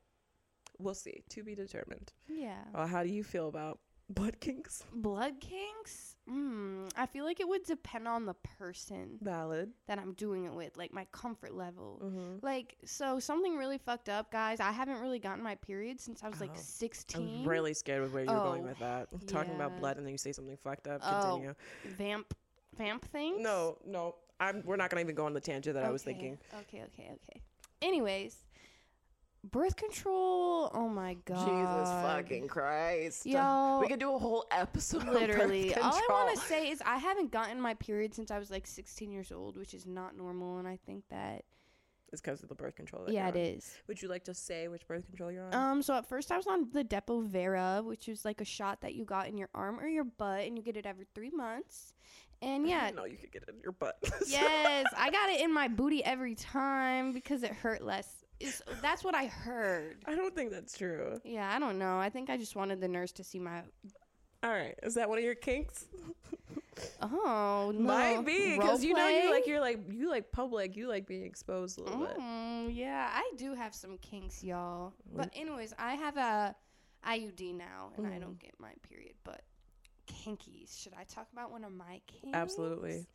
we'll see. To be determined. yeah. Uh, how do you feel about blood kinks? Blood kinks? Mm, I feel like it would depend on the person Valid. that I'm doing it with, like my comfort level. Mm-hmm. Like, so something really fucked up, guys. I haven't really gotten my period since I was like Oh. 16. I'm really scared with where you're going Oh, with that. Talking about blood and then you say something fucked up. Oh. Continue. Vamp, vamp things? No, no. I'm. We're not gonna even go on the tangent that I was thinking. Okay, okay, okay. Anyways, birth control. Oh my god. Jesus fucking Christ. Yo, we could do a whole episode. literally. All I want to say is I haven't gotten my period since I was like 16 years old, which is not normal, and I think that It's because of the birth control. yeah, on. is. Would you like to say which birth control you're on? Um, so at first I was on the Depo Vera, which was like a shot that you got in your arm or your butt, and you get it every three months. And yeah, no, you could get it in your butt. yes, I got it in my booty every time because it hurt less. Is that's what I heard. I don't think that's true. Yeah, I don't know. I think I just wanted the nurse to see my. All right, is that one of your kinks? Oh, no. Might be because you know you like you're like you like public. You like being exposed a little bit. Mm, yeah, I do have some kinks, y'all. But anyways, I have a IUD now, and I Mhm. don't get my period. But kinkies, should I talk about one of my kinks? Absolutely.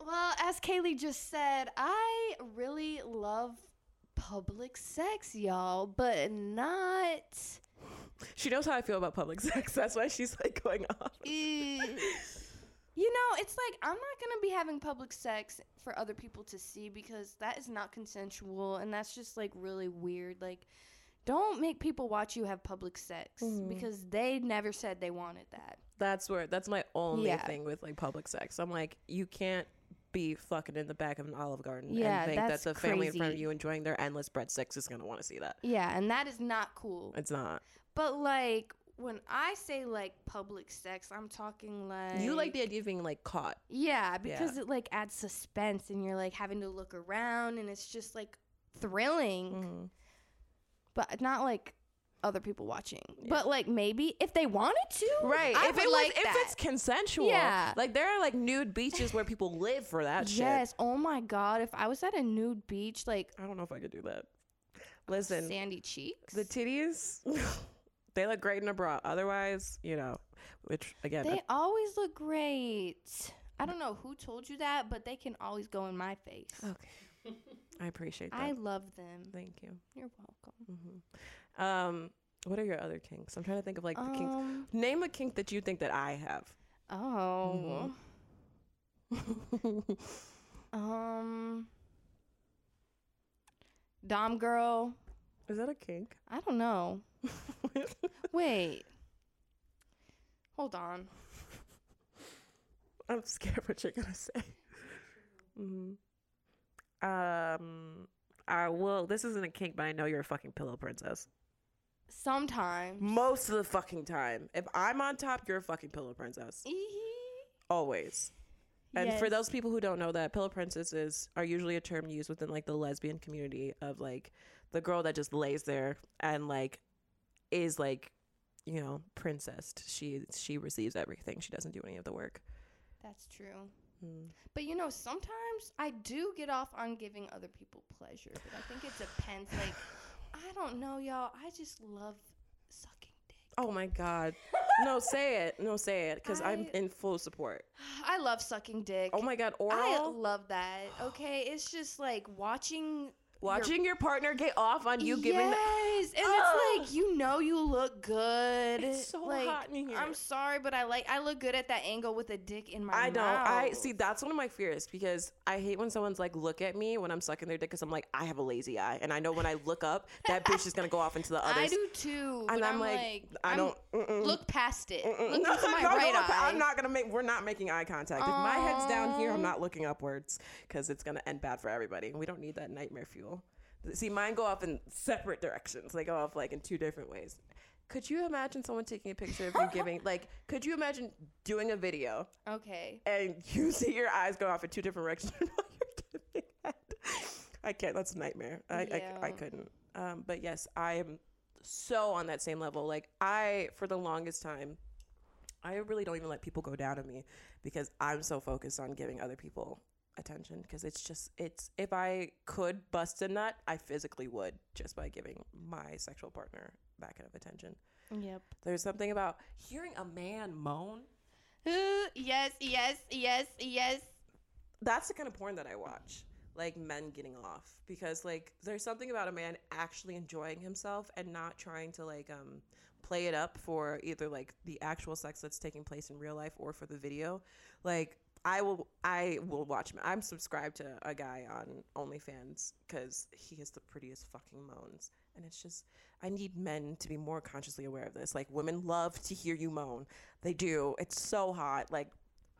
Well, as Kaleigh just said, I really love public sex, y'all, but not. She knows how I feel about public sex. That's why she's like going off. You know, it's like I'm not gonna be having public sex for other people to see because that is not consensual and that's just like really weird. Like, don't make people watch you have public sex Mhm. because they never said they wanted that. That's where that's my only Yeah. thing with like public sex. I'm like, you can't be fucking in the back of an Olive Garden Yeah, and think that's that the family in front of you enjoying their endless breadsticks is gonna want to see that. Yeah, and that is not cool. It's not. But like when I say like public sex, I'm talking like you like the idea of being like caught. Yeah, because it like adds suspense and you're like having to look around and it's just like thrilling. Mhm. but not like other people watching. Yeah. But like maybe if they wanted to, Right. I if it was like if it's consensual. Yeah. Like there are like nude beaches where people live for that shit. yes. Oh my god, if I was at a nude beach, like I don't know if I could do that. Listen, sandy cheeks, the titties, they look great in a bra. Otherwise, you know, which again, they always look great. I don't know who told you that, but they can always go in my face. okay, I appreciate that. I love them. Thank you. You're welcome. hmm Um, what are your other kinks? I'm trying to think of like the kinks. Um, Name a kink that you think that I have. oh. Mm-hmm. Um. Dom girl. Is that a kink? I don't know. Wait. Hold on. I'm scared what you're gonna say. Mm-hmm. Um, I will. This isn't a kink, but I know you're a fucking pillow princess. Sometimes. Most of the fucking time, if I'm on top, you're a fucking pillow princess. Always. And for those people who don't know that, pillow princesses are usually a term used within like the lesbian community of like the girl that just lays there and like is like, you know, princessed. She she receives everything. She doesn't do any of the work. That's true. Mm. But you know, sometimes I do get off on giving other people pleasure. But I think it depends. Like, I don't know, y'all. I just love sucking dick. Oh my god. No, say it. No, say it cuz I'm I- in full support. I love sucking dick. Oh my god, oral. I love that. Okay, it's just like watching watching your partner get off on you giving the yes, and Ugh. it's like you know you look good. It's so like, hot in here. I'm sorry, but I like I look good at that angle with a dick in my I don't. I see. That's one of my fears because I hate when someone's like, "Look at me" when I'm sucking their dick because I'm like, I have a lazy eye, and I know when I look up, that bitch is gonna go off into the others. I do too. and I'm, I'm, like, like, I don't mm-mm, look past it. mm-mm. Look No, into my no, no, right look, eye. I'm not gonna make. We're not making eye contact. If my head's down here, I'm not looking upwards because it's gonna end bad for everybody. We don't need that nightmare fuel. See, mine go off in separate directions. They go off like in two different ways. Could you imagine someone taking a picture of you giving like? Could you imagine doing a video Okay. and you see your eyes go off in two different directions while you're giving head. I can't. That's a nightmare. I, I, I couldn't. Um, but yes, I am so on that same level. Like I, for the longest time, I really don't even let people go down on me because I'm so focused on giving other people attention because it's just it's if I could bust a nut, I physically would just by giving my sexual partner that kind of attention. Yep. There's something about hearing a man moan. Ooh, yes, yes, yes, yes. that's the kind of porn that I watch. Like men getting off because like there's something about a man actually enjoying himself and not trying to like um play it up for either like the actual sex that's taking place in real life or for the video. Like I will I will watch him. I'm subscribed to a guy on OnlyFans because he has the prettiest fucking moans, and it's just I need men to be more consciously aware of this. Like women love to hear you moan. They do. It's so hot. Like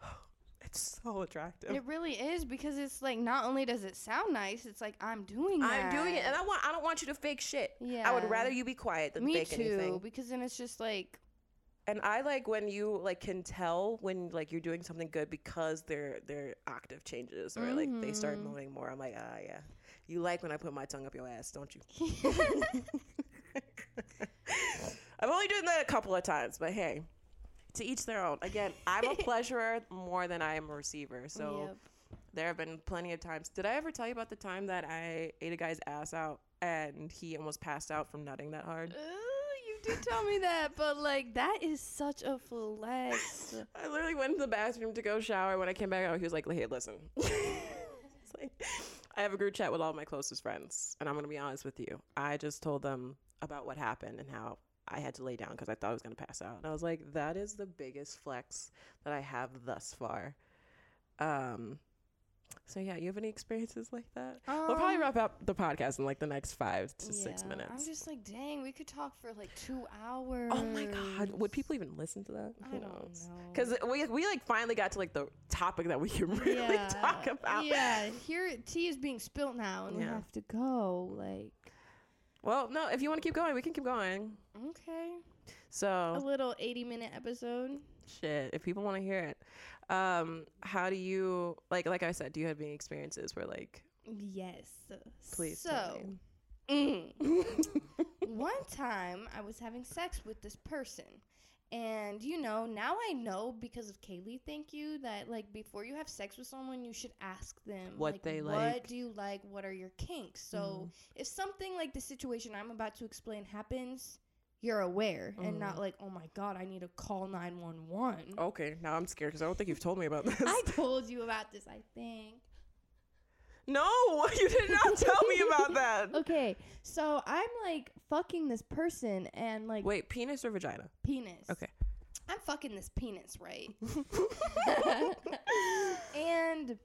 it's so attractive. It really is because it's like not only does it sound nice, it's like I'm doing that. I'm doing it, and I want I don't want you to fake shit. yeah. I would rather you be quiet than Me fake too, anything. because then it's just like And I like when you like can tell when like you're doing something good because their their octave changes or like they start Mhm. moaning more. I'm like, ah, yeah. You like when I put my tongue up your ass, don't you? I've only done that a couple of times, but hey, to each their own. Again, I'm a pleasurer more than I am a receiver. So Yep. there have been plenty of times. Did I ever tell you about the time that I ate a guy's ass out and he almost passed out from nutting that hard? Uh, did tell me that, but like that is such a flex. I literally went to the bathroom to go shower. When I came back out, he was like, "Hey, listen." it's like I have a group chat with all my closest friends, and I'm gonna be honest with you. I just told them about what happened and how I had to lay down because I thought I was gonna pass out, and I was like, "That is the biggest flex that I have thus far." Um. So yeah, you have any experiences like that? we'll probably Um, wrap up the podcast in like the next five to six minutes. I'm just like, dang, we could talk for like two hours. oh my god, would people even listen to that? I Who don't knows? know. Because we we like finally got to like the topic that we can really talk about. Yeah, here tea is being spilt now, and we have to go. Like, Well, no, if you want to keep going, we can keep going. okay, So a little 80 minute episode. shit, if people want to hear it, um, how do you like? Like I said, do you have any experiences where like, Yes. please? So, mm, one time I was having sex with this person. And you know, now I know because of Kaleigh, thank you, that like before you have sex with someone, you should ask them What they like. What do you like? What are your kinks? So Mhm. if something like the situation I'm about to explain happens, you're aware and not Mhm. like, oh my god, I need to call nine one one. okay, now I'm scared because I don't think you've told me about this. I told you about this, I think. no, you did not tell me about that. Okay, so I'm like fucking this person and like Wait, penis or vagina? penis. Okay. I'm fucking this penis, right? and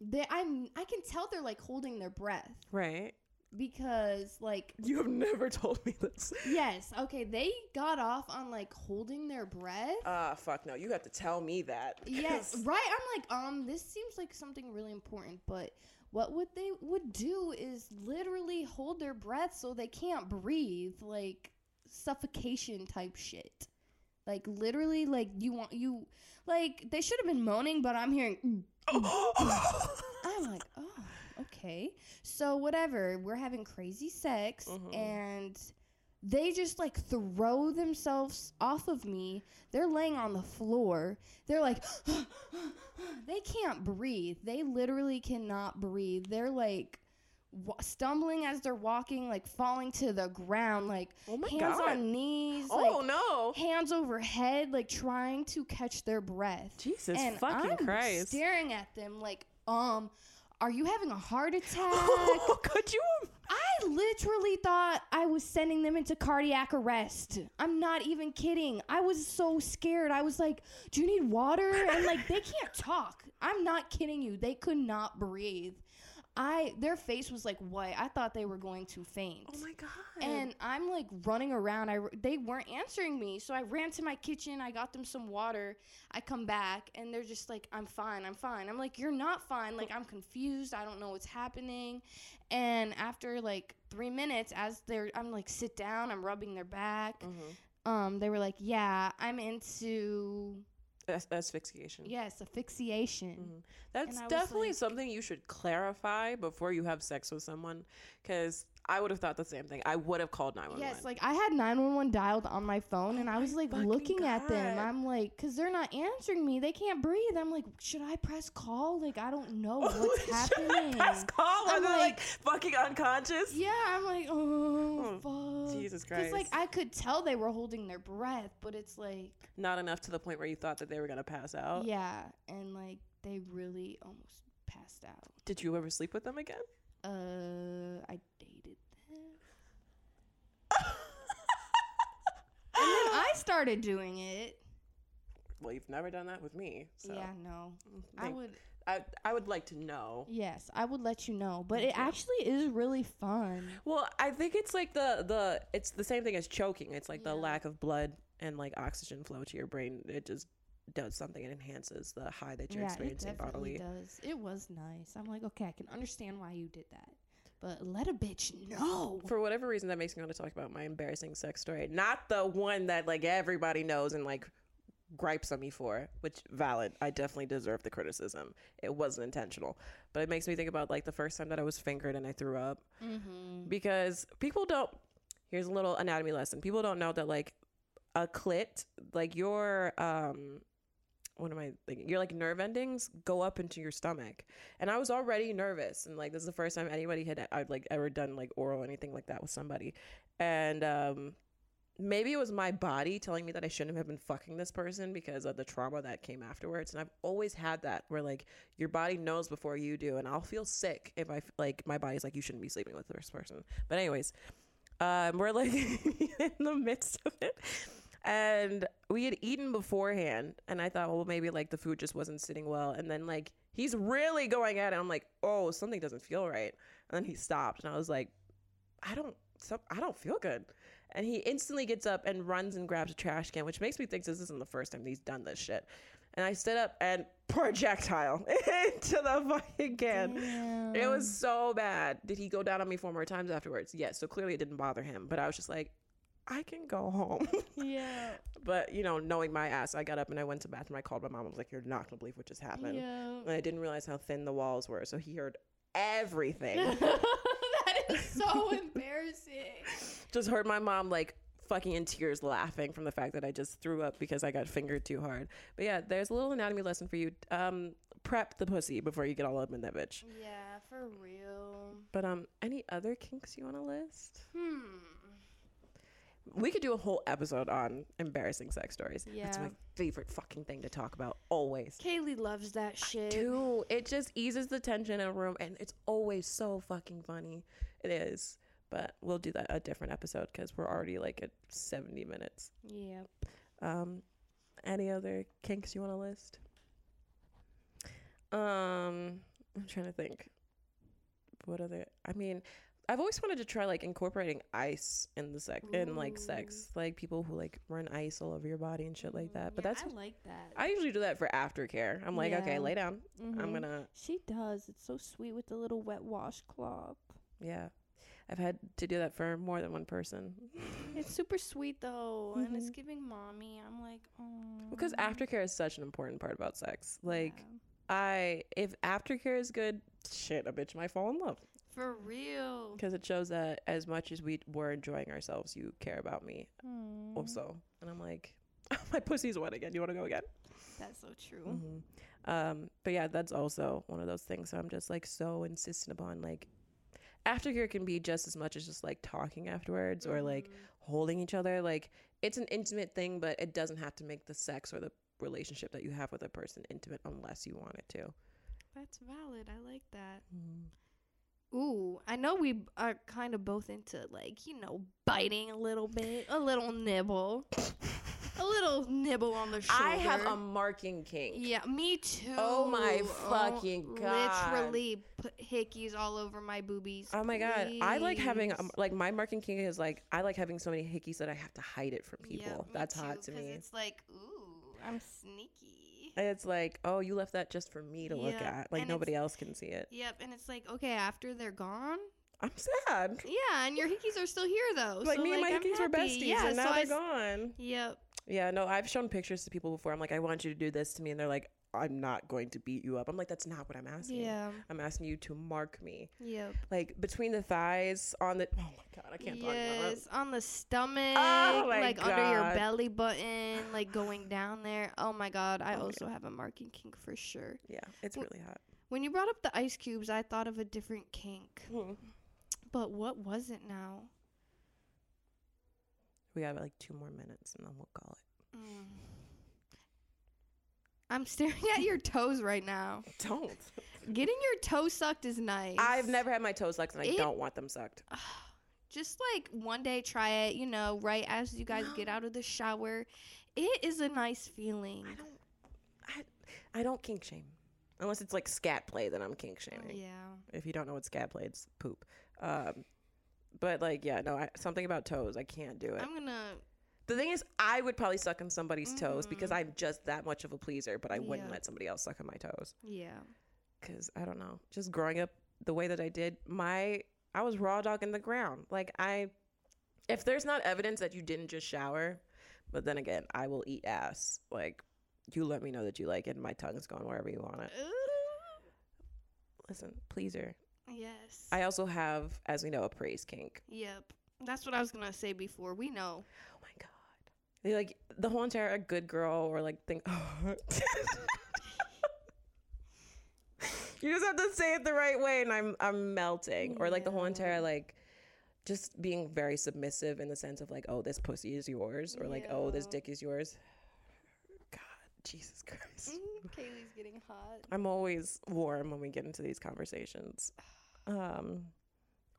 they I'm I can tell they're like holding their breath right. Because like You have never told me this. yes, okay, they got off on like holding their breath. Ah, fuck no. You have to tell me that. Yes. right. I'm like, um, this seems like something really important, but what would they would do is literally hold their breath so they can't breathe, like suffocation type shit. Like literally, like you want you, like they should have been moaning, but I'm hearing. "Mm." I'm like, oh, okay. So whatever, we're having crazy sex, Mhm. and they just like throw themselves off of me. They're laying on the floor. They're like, they can't breathe. They literally cannot breathe. They're like wa stumbling as they're walking, like falling to the ground, like oh my hands god. on knees, oh like no. hands overhead, like trying to catch their breath Jesus and fucking I'm Christ. staring at them like, um, are you having a heart attack? Could you? I literally thought I was sending them into cardiac arrest. I'm not even kidding. I was so scared. I was like, "Do you need water?" And like, they can't talk. I'm not kidding you. They could not breathe. I their face was like white. I thought they were going to faint. Oh my god. And I'm like running around. I they weren't answering me, so I ran to my kitchen. I got them some water. I come back and they're just like, "I'm fine. I'm fine." I'm like, "You're not fine." Like I'm confused. I don't know what's happening. And after like three minutes, as they're, I'm like, "Sit down." I'm rubbing their back. Mhm. Um, they were like, "Yeah, I'm into asphyxiation. yes, asphyxiation." Mhm. That's And I was definitely like- something you should clarify before you have sex with someone, because I would have thought the same thing. I would have called nine one one. Yes, like I had 911 dialed on my phone and I Oh was like looking at them. I'm like, because they're not answering me. They can't breathe. I'm like, should I press call? Like, I don't know what's happening. Press call when I'm they're like, like- fucking unconscious. Yeah, I'm like, oh, fuck. Jesus Christ. Because, like, I could tell they were holding their breath, but it's like, Not enough to the point where you thought that they were gonna pass out. yeah. And, like, they really almost passed out. Did you ever sleep with them again? Uh, I dated them. And then I started doing it. Well, you've never done that with me, so Yeah, no. Mm, I think- would. I I would like to know. Yes, I would let you know. But it actually is really fun. Well, I think it's like the the it's the same thing as choking. It's like the lack of blood and like oxygen flow to your brain. It just does something. It enhances the high that you're yeah, it experiencing definitely bodily. does. It was nice. I'm like, okay, I can understand why you did that, but let a bitch know. For whatever reason, that makes me want to talk about my embarrassing sex story. Not the one that like everybody knows and like gripes on me for, which valid. I definitely deserve the criticism. It wasn't intentional, but it makes me think about like the first time that I was fingered and I threw up. Mm-hmm. because people don't here's a little anatomy lesson people don't know that like a clit like your um what am i thinking? Your like nerve endings go up into your stomach. And i was already nervous and like this is the first time anybody had i'd like ever done like oral anything like that with somebody. And um maybe it was my body telling me that i shouldn't have been fucking this person because of the trauma that came afterwards. And i've always had that where like your body knows before you do and i'll feel sick if I like my body's like you shouldn't be sleeping with this person. But anyways um we're like in the midst of it and we had eaten beforehand and i thought well maybe like the food just wasn't sitting well and then like he's really going at it i'm like oh something doesn't feel right and then he stopped and i was like i don't some, i don't feel good and he instantly gets up and runs and grabs a trash can which makes me think this isn't the first time he's done this shit and i stood up and projectile into the fucking can it was so bad. Did he go down on me four more times afterwards? Yes. So clearly it didn't bother him. But I was just like, I can go home. yeah, but you know, knowing my ass, I got up and I went to the bathroom. I called my mom. I was like, "You're not gonna believe what just happened." yeah. And I didn't realize how thin the walls were, so he heard everything. that is so embarrassing. just heard my mom like fucking in tears laughing from the fact that I just threw up because I got fingered too hard. But yeah, there's a little anatomy lesson for you. Um, prep the pussy before you get all up in that bitch. Yeah, for real. But um, any other kinks you want to list? Hmm. We could do a whole episode on embarrassing sex stories. Yeah. That's my favorite fucking thing to talk about always. Kaleigh loves that shit. Dude, it just eases the tension in a room and it's always so fucking funny. It is. But we'll do that a different episode because we're already like at 70 minutes. Yeah. Um, any other kinks you want to list? Um, I'm trying to think. What other? I mean, I've always wanted to try like incorporating ice in the sex in like sex, like people who like run ice all over your body and shit like that. But Yeah, that's I like that. I usually do that for aftercare. I'm like, okay, lay down. I'm Mhm. gonna She does. It's so sweet with the little wet washcloth. yeah. I've had to do that for more than one person. It's super sweet though, and it's Mhm. giving mommy. I'm like, oh. Because aftercare is such an important part about sex. Like I if aftercare is good, shit, a bitch might fall in love. For real. because it shows that as much as we were enjoying ourselves, you care about me Mm, also. And I'm like, my pussy's wet again. You want to go again? That's so true. hmm Um, but yeah, that's also one of those things. So I'm just like so insistent upon like aftercare can be just as much as just like talking afterwards or like Mhm. holding each other. Like it's an intimate thing, but it doesn't have to make the sex or the relationship that you have with a person intimate unless you want it to. That's valid. I like that. Ooh, I know we are kind of both into like you know biting a little bit, a little nibble, a little nibble on the shoulder. I have a marking kink. Yeah, me too. Oh my fucking God. Literally put hickeys all over my boobies. Oh my god, I like having um, like my marking kink is like I like having so many hickeys that I have to hide it from people. Me That's too, hot to me. It's like, ooh, I'm sneaky. It's like, oh, you left that just for me to look at. Like and nobody else can see it. Yep, and it's like, okay, after they're gone, I'm sad. yeah, and your hickeys are still here though. Like so, me and my I'm hickeys were besties, Yeah, and now so they're gone. Yep. Yeah, no, I've shown pictures to people before. I'm like, I want you to do this to me, and they're like, I'm not going to beat you up. I'm like, that's not what I'm asking. Yeah. I'm asking you to mark me, Yep. like between the thighs, on the. Oh my god, I can't talk about it. Yes, on the stomach, Oh like under your belly button, like going down there. Oh my god, I also have a marking kink for sure. Yeah, it's really hot. When you brought up the ice cubes, I thought of a different kink. Hmm. But what was it now? We got like two more minutes, and then we'll call it. Mm. I'm staring at your toes right now. Don't. Getting your toes sucked is nice. I've never had my toes sucked, and I It- don't want them sucked. just like one day try it, you know, right as you guys get out of the shower. It is a nice feeling. I don't. I I don't kink shame, unless it's like scat play. Then I'm kink shaming. Yeah. If you don't know what scat play, it's poop. Um, but like, yeah, no, I, something about toes. I can't do it. I'm gonna. The thing is, I would probably suck on somebody's toes because Mhm. I'm just that much of a pleaser. But I wouldn't Yeah. let somebody else suck on my toes Yeah. because I don't know. Just growing up the way that I did, my I was raw dog in the ground. Like I, if there's not evidence that you didn't just shower, but then again, I will eat ass. Like you let me know that you like it, and my tongue's going wherever you want it. Listen, pleaser. yes. I also have, as we know, a praise kink. yep. That's what I was gonna say before. We know. Oh my god. They like the whole entire a good girl or like thing. you just have to say it the right way, and I'm I'm melting. Or like the whole entire like just being very submissive in the sense of like, oh, this pussy is yours, or like, oh, this dick is yours. God, Jesus Christ. Kaleigh's getting hot. I'm always warm when we get into these conversations. Um,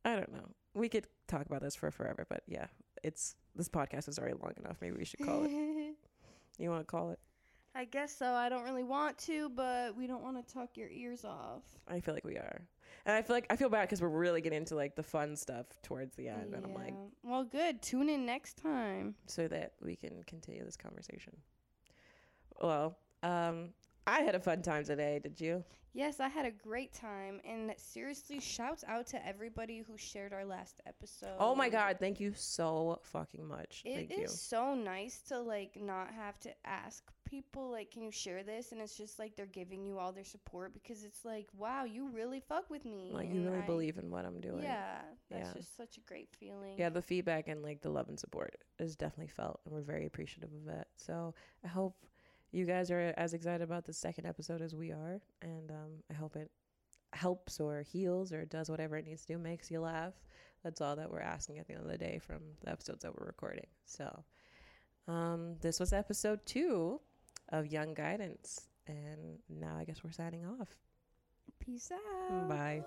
I don't know. We could talk about this for forever, but yeah, it's this podcast is already long enough. Maybe we should call it. You want to call it? I guess so. I don't really want to, but we don't want to tuck your ears off. I feel like we are, and I feel like I feel bad because we're really getting into like the fun stuff towards the end, and I'm like, well, good. Tune in next time. so that we can continue this conversation. Well, um, I had a fun time today. Did you? Yes, I had a great time, and seriously, shouts out to everybody who shared our last episode. Oh my God! Thank you so fucking much. It Thank is you. so nice to like not have to ask people like, "Can you share this?" And it's just like they're giving you all their support because it's like, "Wow, you really fuck with me." Like you and really I- believe in what I'm doing. Yeah, that's Yeah. just such a great feeling. yeah, the feedback and like the love and support is definitely felt, and we're very appreciative of it. So I hope you guys are as excited about the second episode as we are, and um, I hope it helps or heals or does whatever it needs to do, makes you laugh. That's all that we're asking at the end of the day from the episodes that we're recording. So um, this was episode two of Young Guidance, and now I guess we're signing off. Peace out. Bye.